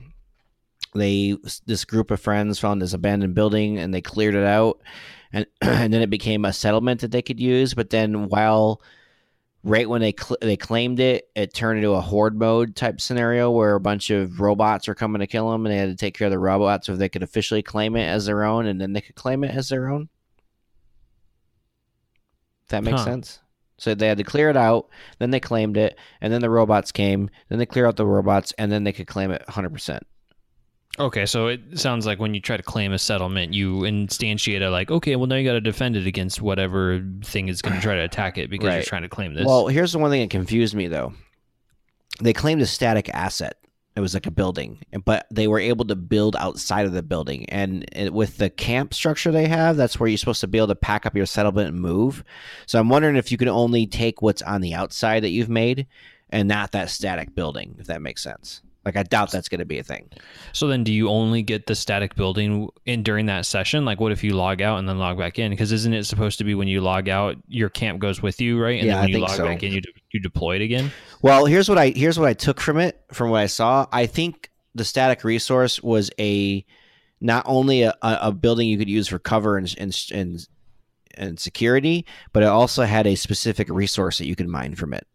they this group of friends found this abandoned building and they cleared it out, and and then it became a settlement that they could use. But then while right when they cl- they claimed it, it turned into a horde mode type scenario where a bunch of robots are coming to kill them, and they had to take care of the robots so they could officially claim it as their own, and then they could claim it as their own. If that makes Huh. sense. So they had to clear it out, then they claimed it, and then the robots came, then they clear out the robots, and then they could claim it 100%. Okay, so it sounds like when you try to claim a settlement, you instantiate a like, okay, well now you got to defend it against whatever thing is going to try to attack it because you're trying to claim this. Well, here's the one thing that confused me though. They claimed a static asset. It was like a building, but they were able to build outside of the building. And it, with the camp structure they have, that's where you're supposed to be able to pack up your settlement and move. So I'm wondering if you can only take what's on the outside that you've made and not that static building, if that makes sense. Like I doubt that's going to be a thing. so then, do you only get the static building in during that session? Like, what if you log out and then log back in? Because isn't it supposed to be when you log out, your camp goes with you, right? And Yeah, then I when you think log so. back in, you de- you deploy it again. Well, here's what I here's what I took from it, from what I saw. I think the static resource was a not only a, a a building you could use for cover and and and, and security, but it also had a specific resource that you could mine from it.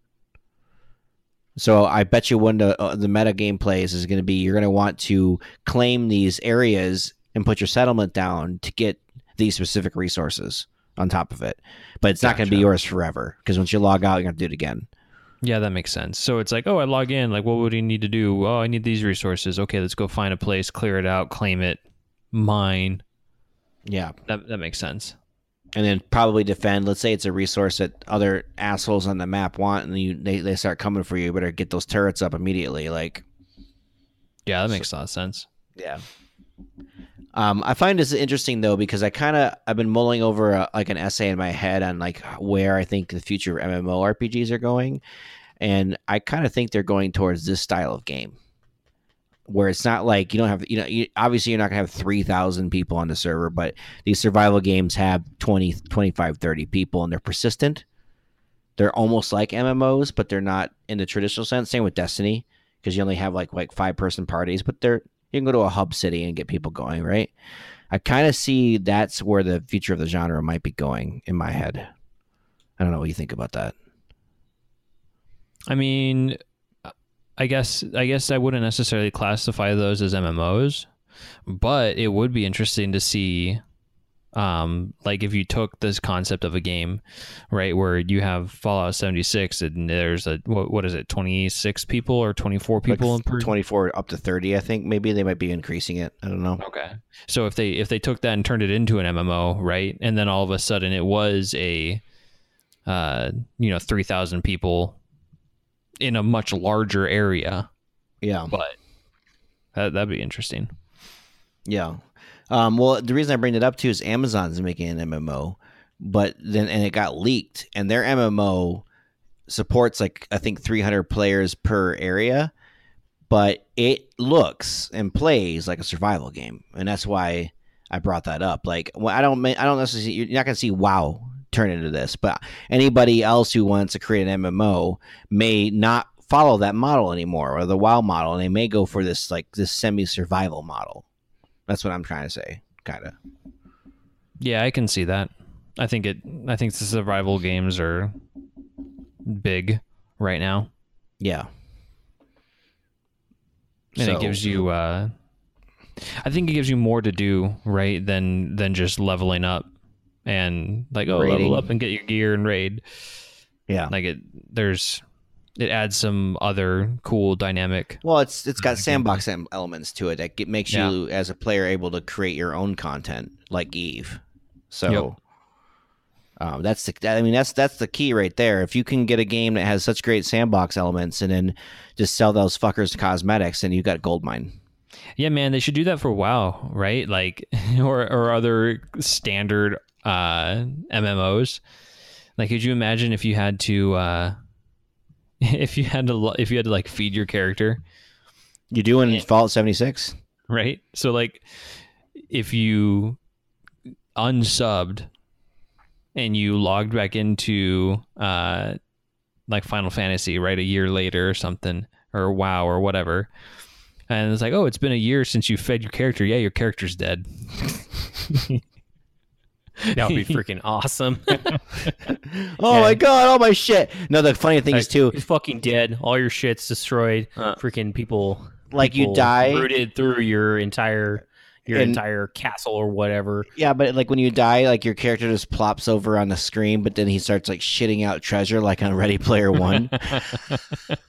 So I bet you one of the, uh, the meta gameplays is going to be you're going to want to claim these areas and put your settlement down to get these specific resources on top of it. But it's not going to be yours forever because once you log out, you're going to do it again. Yeah, that makes sense. So it's like, oh, I log in. Like, what would he need to do? Oh, I need these resources. Okay, let's go find a place, clear it out, claim it, mine. Yeah. That that makes sense. And then probably defend. Let's say it's a resource that other assholes on the map want, and you they, they start coming for you. You better get those turrets up immediately. Like, Yeah, that makes a lot of sense. yeah. Um, I find this interesting though because I kind of I've been mulling over a, like an essay in my head on like where I think the future of MMO RPGs are going, and I kind of think they're going towards this style of game, where it's not like you don't have you know you, obviously you're not gonna have three thousand people on the server, but these survival games have 20, 25, 30 people and they're persistent. They're almost like MMOs, but they're not in the traditional sense. Same with Destiny, because you only have like like five person parties, but they're you can go to a hub city and get people going, right? I kind of see that's where the future of the genre might be going in my head. I don't know what you think about that. I mean, I guess I guess I wouldn't necessarily classify those as MMOs, but it would be interesting to see um like if you took this concept of a game, right, where you have Fallout 76 and there's a what, what is it, 26 people or 24 people like per 24 up to 30, I think. Maybe they might be increasing it. I don't know. Okay. So if they if they took that and turned it into an MMO, right? And then all of a sudden it was a uh you know, 3000 people in a much larger area, Yeah. but that that'd be interesting. Yeah. Um, well, the reason I bring it up too is Amazon's making an MMO, but then and it got leaked, and their MMO supports like I think 300 players per area, but it looks and plays like a survival game, and that's why I brought that up. Like, well, I don't, I don't necessarily. You're not gonna see WoW turn into this, but anybody else who wants to create an MMO may not follow that model anymore or the WoW model, and they may go for this like this semi-survival model. That's what I'm trying to say, kind of. Yeah, I can see that. I think it. I think the survival games are big right now, Yeah. and So- it gives you. uh I think it gives you more to do, right? Than than just leveling up and like oh Raiding. level up and get your gear and raid. Yeah. Like it, there's it adds some other cool dynamic. Well, it's it's got sandbox em- elements to it that makes Yeah. you as a player able to create your own content like Eve. So um, that's the I mean that's that's the key right there. If you can get a game that has such great sandbox elements and then just sell those fuckers cosmetics, and you got gold mine. Yeah, man, they should do that for WoW, right? Like or or other standard uh MMOs. Like could you imagine if you had to uh if you had to if you had to like feed your character, You do in. Fallout seventy six. right? So like if you unsubbed and you logged back into uh like Final Fantasy, right, a year later or something, or WoW or whatever. And it's like, oh, it's been a year since you fed your character. Yeah, your character's dead. That would be freaking awesome. Oh Yeah. my god! All my shit. No, the funny thing is too, He's fucking dead. All your shit's destroyed. Uh, freaking people. like you die. rooted through your entire your And- entire castle or whatever. Yeah, but like when you die, like your character just plops over on the screen, but then he starts like shitting out treasure, like on Ready Player One.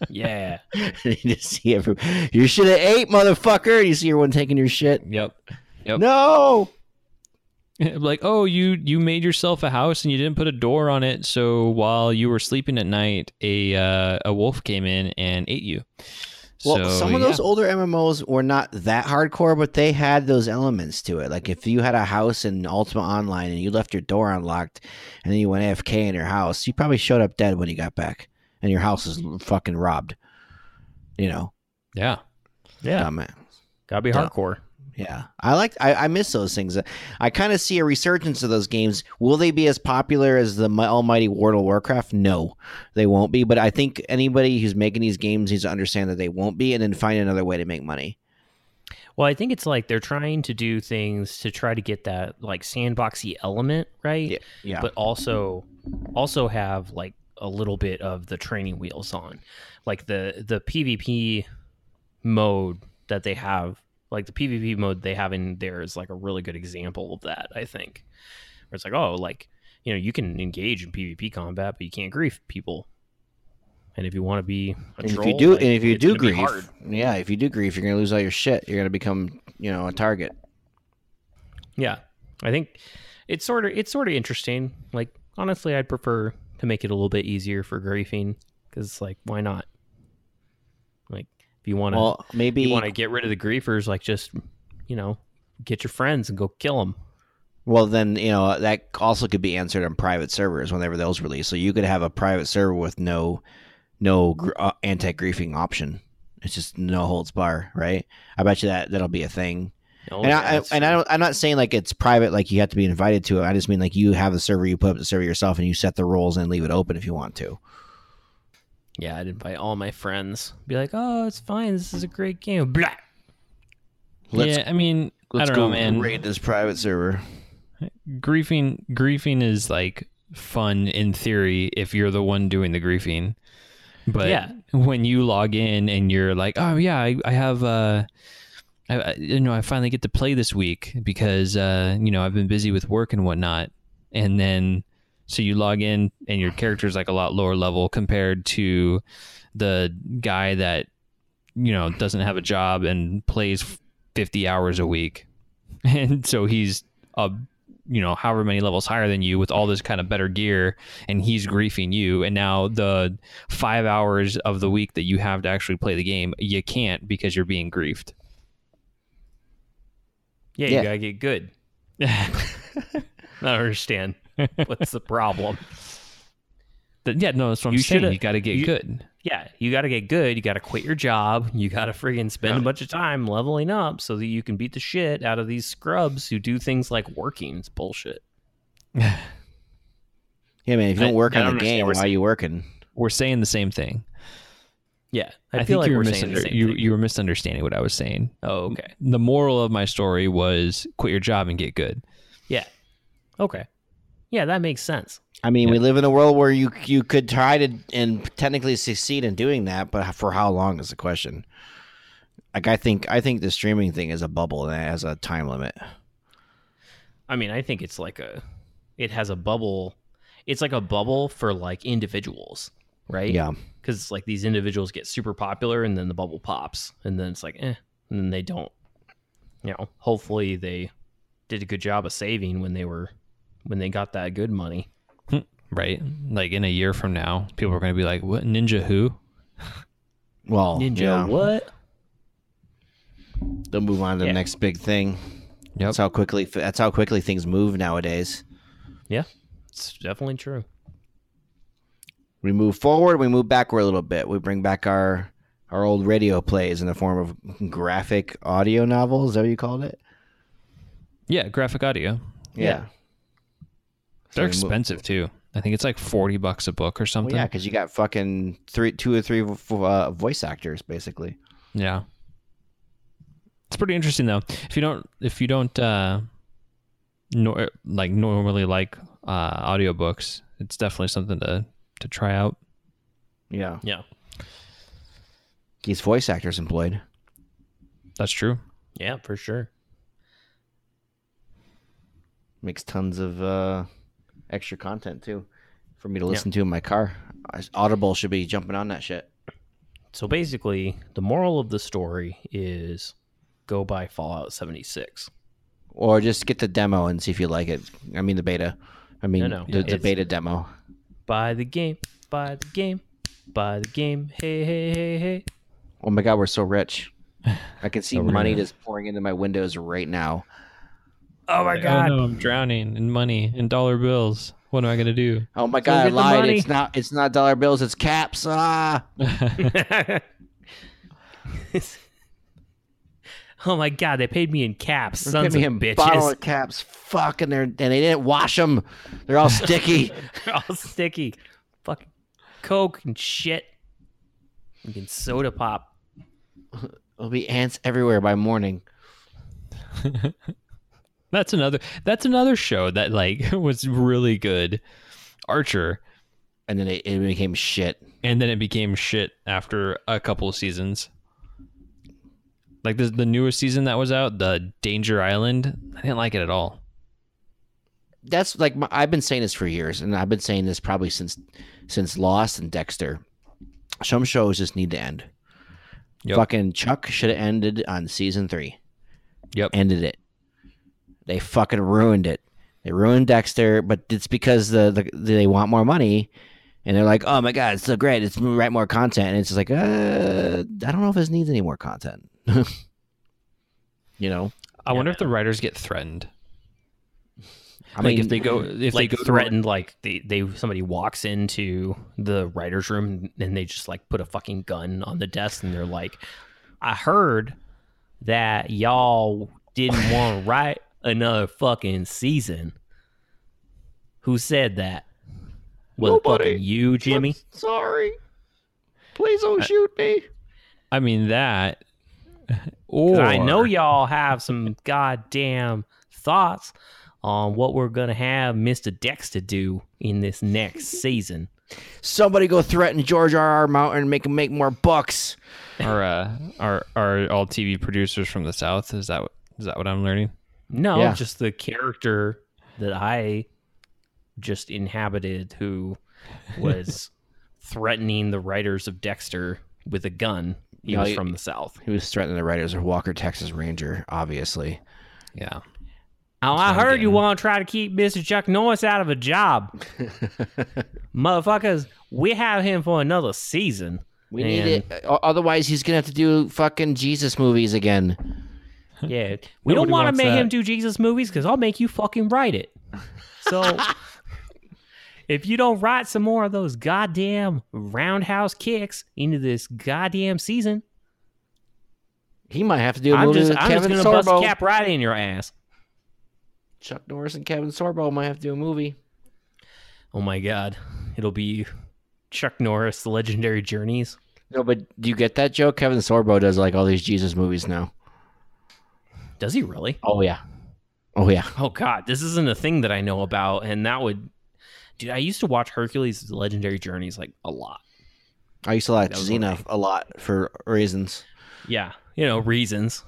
Yeah. you just see every your shit at eight, motherfucker. You see everyone taking your shit. Yep. Yep. No. like, oh, you you made yourself a house and you didn't put a door on it, so while you were sleeping at night, a uh, a wolf came in and ate you. Well, So, some of yeah. those older MMOs were not that hardcore, but they had those elements to it. Like if you had a house in Ultima Online and you left your door unlocked, and then you went AFK in your house, you probably showed up dead when you got back, and your house is fucking robbed. You know, yeah. Yeah. dumb Gotta be Yeah. hardcore. Yeah, I like. I, I miss those things. Uh, I kind of see a resurgence of those games. Will they be as popular as the mi- almighty World of Warcraft? No, they won't be. But I think anybody who's making these games needs to understand that they won't be, and then find another way to make money. Well, I think it's like they're trying to do things to try to get that like sandboxy element, right? Yeah. yeah. But also also have like a little bit of the training wheels on. Like the the PvP mode that they have, like the PvP mode they have in there is like a really good example of that, I think. Where it's like, oh, like, you know, you can engage in PvP combat, but you can't grief people. And if you want to be a and if you do, like, and if you do grief, yeah, if you do grief, you're gonna lose all your shit. You're gonna become, you know, a target. Yeah, I think it's sort of it's sort of interesting. Like honestly, I'd prefer to make it a little bit easier for griefing because like why not? If you want to Well, maybe you want to get rid of the griefers, like just you know get your friends and go kill them. Well, then you know that also could be answered on private servers whenever those release. So you could have a private server with no no gr- uh, anti griefing option. It's just no holds bar, right? I bet you that that'll be a thing. And I, that's and I don't, I'm not saying like it's private, like you have to be invited to it. I just mean like you have the server, you put up the server yourself, and you set the rules and leave it open if you want to. Yeah, I'd invite all my friends. Be like, oh, it's fine. This is a great game. Blah. Let's, yeah, I mean, I let's don't go know, man. raid this private server. griefing griefing is like fun in theory if you're the one doing the griefing but Yeah. when you log in and you're like oh yeah i, I have uh I, I- you know i finally get to play this week because uh you know i've been busy with work and whatnot and then so you log in and your character's like a lot lower level compared to the guy that you know doesn't have a job and plays 50 hours a week and so he's a you know however many levels higher than you with all this kind of better gear and he's griefing you and now the five hours of the week that you have to actually play the game you can't because you're being griefed Yeah, Yeah. you gotta get good. I don't understand. What's the problem? Th- yeah, no, that's what I'm You saying. shoulda- You got to get you- good. Yeah, you got to get good. You got to quit your job. You got to friggin' spend a bunch of time leveling up so that you can beat the shit out of these scrubs who do things like working. It's bullshit. Yeah, man. If you don't work I on don't the game, what why are you working? We're saying the same thing. Yeah, I, I, feel think like you were we're saying the misunder- same you thing. you were misunderstanding what I was saying. oh, okay. The moral of my story was quit your job and get good. Yeah. Okay. Yeah, that makes sense. I mean, we live in a world where you you could try to and technically succeed in doing that, but for how long is the question? Like, I think I think the streaming thing is a bubble and it has a time limit. I mean, I think it's like a, it has a bubble. It's like a bubble for like individuals, right? Yeah, Because it's like these individuals get super popular and then the bubble pops and then it's like, eh, and then they don't. You know, hopefully they did a good job of saving when they were, when they got that good money. Hmm. Right? Like in a year from now, people are going to be like, "What Ninja who?" well, Ninja, yeah. what? They'll move on to Yeah. the next big thing. Yep. That's how quickly that's how quickly things move nowadays. Yeah, it's definitely true. We move forward, we move backward a little bit. We bring back our our old radio plays in the form of graphic audio novels. Is that what you called it? Yeah, graphic audio. Yeah. So They're we move- expensive too. I think it's like forty bucks a book or Well, something. yeah, because you got fucking three, two or three uh, voice actors, basically. Yeah. It's pretty interesting though. If you don't if you don't uh nor, like normally like uh audiobooks, it's definitely something to to try out. Yeah, Yeah. these voice actors employed. That's true. Yeah, for sure. Makes tons of uh, extra content too for me to listen to in my car. Audible should be jumping on that shit. So basically, the moral of the story is go buy Fallout 76. Or just get the demo and see if you like it. I mean the beta. I mean No, no. the, the beta demo. Buy the game, buy the game, buy the game. Hey, hey, hey, hey. Oh my god, we're so rich. I can see So money just pouring into my windows right now. Oh my Like, god. no, I'm drowning in money in dollar bills. What am I gonna do? Oh my Go god, I lied. It's not it's not dollar bills, it's caps. Ah. oh my god, they paid me in caps. They Sons paid of me in bottle of caps. Fuck, and they're and they didn't wash them. They're all sticky. They're all sticky. Fucking Coke and shit. Fucking soda pop. There'll be ants everywhere by morning. That's another that's another show that like was really good. Archer. And then it, it became shit. And then it became shit after a couple of seasons. Like the the newest season that was out, the Danger Island, I didn't like it at all. That's like my, I've been saying this for years, and I've been saying this probably since since Lost and Dexter. Some shows just need to end. Yep. Fucking Chuck should have ended on season three. Yep. Ended it. They fucking ruined it. They ruined Dexter, but it's because the, the they want more money, and they're like, "Oh my god, it's so great! It's write more content." And it's just like, uh, I don't know if this needs any more content. you know, I wonder if the writers get threatened. I like mean, if they go if like they go threatened like they, they somebody walks into the writer's room and they just like put a fucking gun on the desk and they're like i heard that y'all didn't want to write another fucking season who said that was it Nobody. fucking you jimmy sorry. Please don't shoot me. I mean that. or i know y'all have some goddamn thoughts on what we're gonna have mr dexter do in this next season Somebody go threaten George R. R. Martin and make him make more bucks. our uh, our our all TV producers from the South. Is that what, is that what I'm learning? No, Yeah. just the character that I just inhabited who was threatening the writers of Dexter with a gun. He No, was from the South. He was threatening the writers of Walker, Texas Ranger, obviously. Yeah. Oh, I heard you want to try to keep Mr. Chuck Norris out of a job. Motherfuckers, we have him for another season. We need it. Otherwise, he's gonna have to do fucking Jesus movies again. Yeah. We don't want to make that. him do Jesus movies because I'll make you fucking write it. So, if you don't write some more of those goddamn roundhouse kicks into this goddamn season, He might have to do a I'm movie just I'm just gonna bust a cap right in your ass. Chuck Norris and Kevin Sorbo might have to do a movie. Oh my god, it'll be Chuck Norris, The Legendary Journeys. No, but do you get that joke? Kevin Sorbo does like all these Jesus movies now. Does he really? Oh yeah. Oh yeah. Oh god, this isn't a thing that I know about, and that would, dude. I used to watch Hercules: Legendary Journeys like a lot. I used to like That Xena a lot for reasons. Yeah, you know reasons.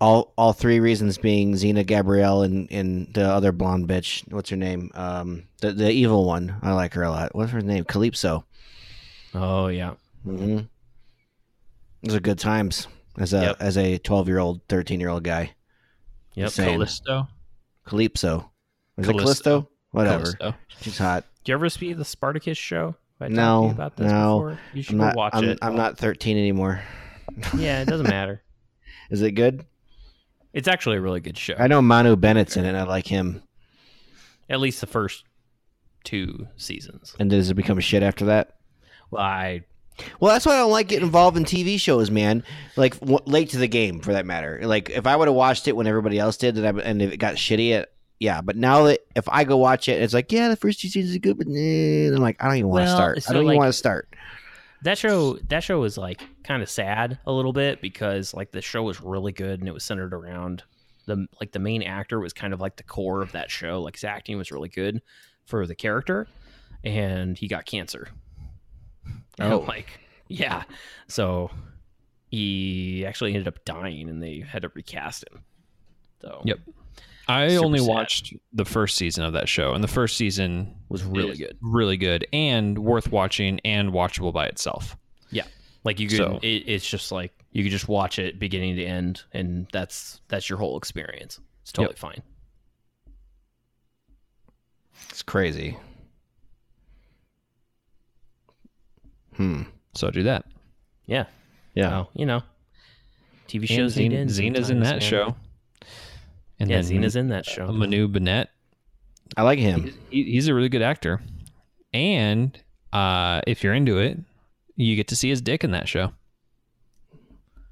All all three reasons being Xena, Gabrielle, and, and the other blonde bitch. What's her name? Um, the the evil one. I like her a lot. What's her name? Callisto. Oh yeah, Mm-hmm. Those are good times as a Yep. as a twelve year old, thirteen year old guy. yep. Same. Callisto. Calypso. Was it Callisto. Callisto? Whatever. Callisto. She's hot. Do you ever see the Spartacus show? I No, you about this no. before? You should I'm go not. watch I'm, it. I'm not thirteen anymore. Yeah, it doesn't matter. Is it good? It's actually a really good show. I know Manu Bennett's in it. and I like him. At least the first two seasons. And does it become shit after that? Well, I Well, that's why I don't like getting involved in TV shows, man. Like w- late to the game, for that matter. Like if I would have watched it when everybody else did, and, I, and if it got shitty, it, yeah. But now that if I go watch it, it's like, yeah, the first two seasons are good, but nah. I'm like, I don't even want to Well, start. so, I don't like- even want to start. that show that show was like kind of sad a little bit because like the show was really good and it was centered around the like the main actor was kind of like the core of that show. Like his acting was really good for the character, and he got cancer. And, Oh. like yeah, so he actually ended up dying, and they had to recast him. So Yep. I only sad. watched the first season of that show, and the first season was really good. really good, and worth watching and watchable by itself. Yeah. Like you could, So- it, it's just like you could just watch it beginning to end, and that's that's your whole experience. It's totally Yep. fine. It's crazy. Hmm. So do that. Yeah. Yeah. Well, you know, TV And shows need to Xena- end Xena's in that man. show. And yeah, then Xena's in that show. Manu Bennett. I like him. He, he's a really good actor. And uh, if you're into it, you get to see his dick in that show.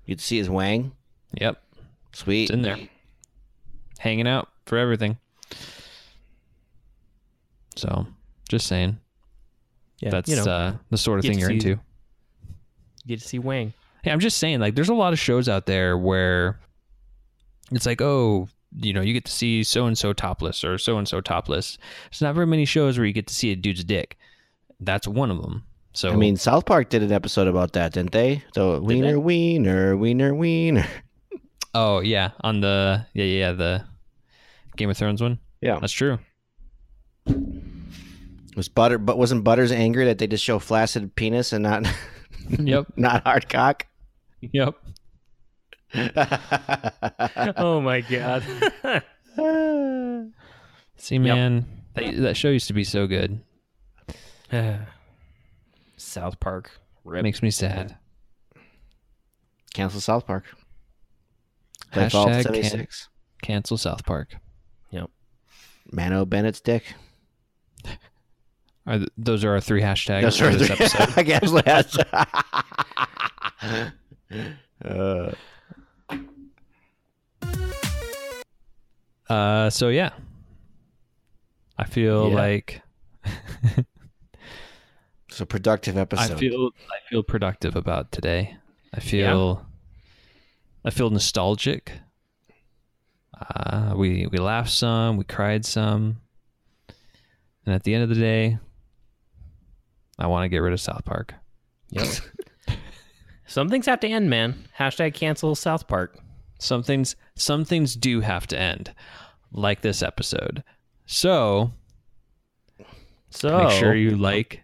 You'd see his wang. Yep. Sweet. It's in there. Hanging out for everything. So, just saying. Yeah, that's you know, uh, the sort of thing you're see- into. you get to see Wang. Hey, I'm just saying, like, there's a lot of shows out there where it's like, oh, you know, you get to see so and so topless or so and so topless. There's not very many shows where you get to see a dude's dick. That's one of them. So, I mean, South Park did an episode about that, didn't they? So wiener, they? wiener, wiener, wiener. oh yeah, on the yeah yeah yeah, the Game of Thrones one. Yeah. That's true. Was Butter, but wasn't Butters angry that they just show flaccid penis and not, yep. not hard cock? Yep. oh my god. See, man, that, that show used to be so good. South Park. Rip. Makes me sad. Cancel South Park. Play Fallout Hashtag can- 76. cancel South Park. Yep. Manu Bennett's dick. Are th- those are our three hashtags That's for this episode. I guess that's. uh, Uh, so yeah, I feel Yeah. like it's a productive episode. I feel I feel productive about today. I feel I feel nostalgic. Uh, we we laughed some, we cried some, and at the end of the day, I want to get rid of South Park. Yep. Some things have to end, man. Hashtag cancel South Park. Some things some things do have to end, like this episode. So So make sure you like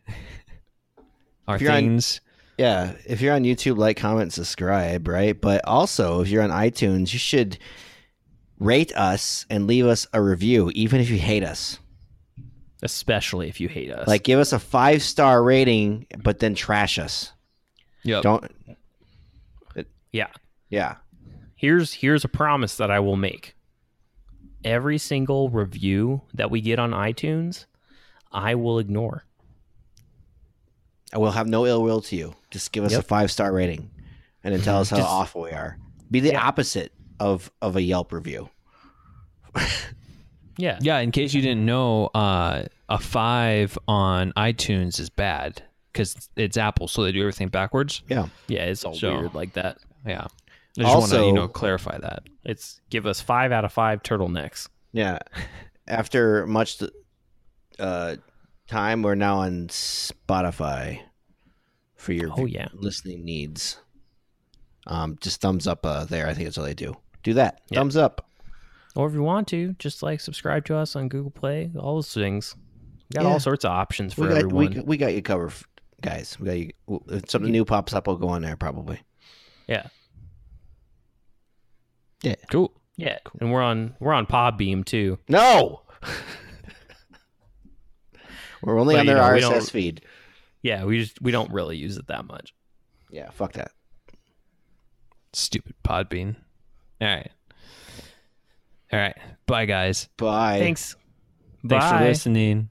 our If you're on- things. Yeah, if you're on YouTube, like, comment, subscribe, right? But also, if you're on iTunes, you should rate us and leave us a review, even if you hate us. Especially if you hate us. Like, give us a five star rating, but then trash us. Yep. Don't. yeah. Yeah. Here's here's a promise that I will make. Every single review that we get on iTunes, I will ignore. I will have no ill will to you. Just give us a five star rating, and then tell us how Just- awful we are. Be the Yeah. opposite of of a Yelp review. Yeah. Yeah, in case you didn't know, uh, a five on iTunes is bad because it's Apple, so they do everything backwards. Yeah. Yeah, it's all So- weird like that. Yeah, I just want to you know clarify that. It's give us five out of five turtlenecks. Yeah. After much uh, time, we're now on Spotify for your Oh, yeah. listening needs. Um, just thumbs up uh, there. I think that's all they do. Do that. Yeah. Thumbs up. Or if you want to, just like subscribe to us on Google Play, all those things. We got Yeah. all sorts of options for We got, we, everyone. we got you covered, guys. We got you. If something new pops up, we'll go on there probably. yeah. Yeah. Cool. Yeah. And we're on we're on Podbean too. No. we're only But, on you their know, RSS feed. Yeah, we just we don't really use it that much. Yeah. Fuck that. Stupid Podbean. All right. All right. Bye, guys. Bye. Thanks. Thanks Bye. for listening.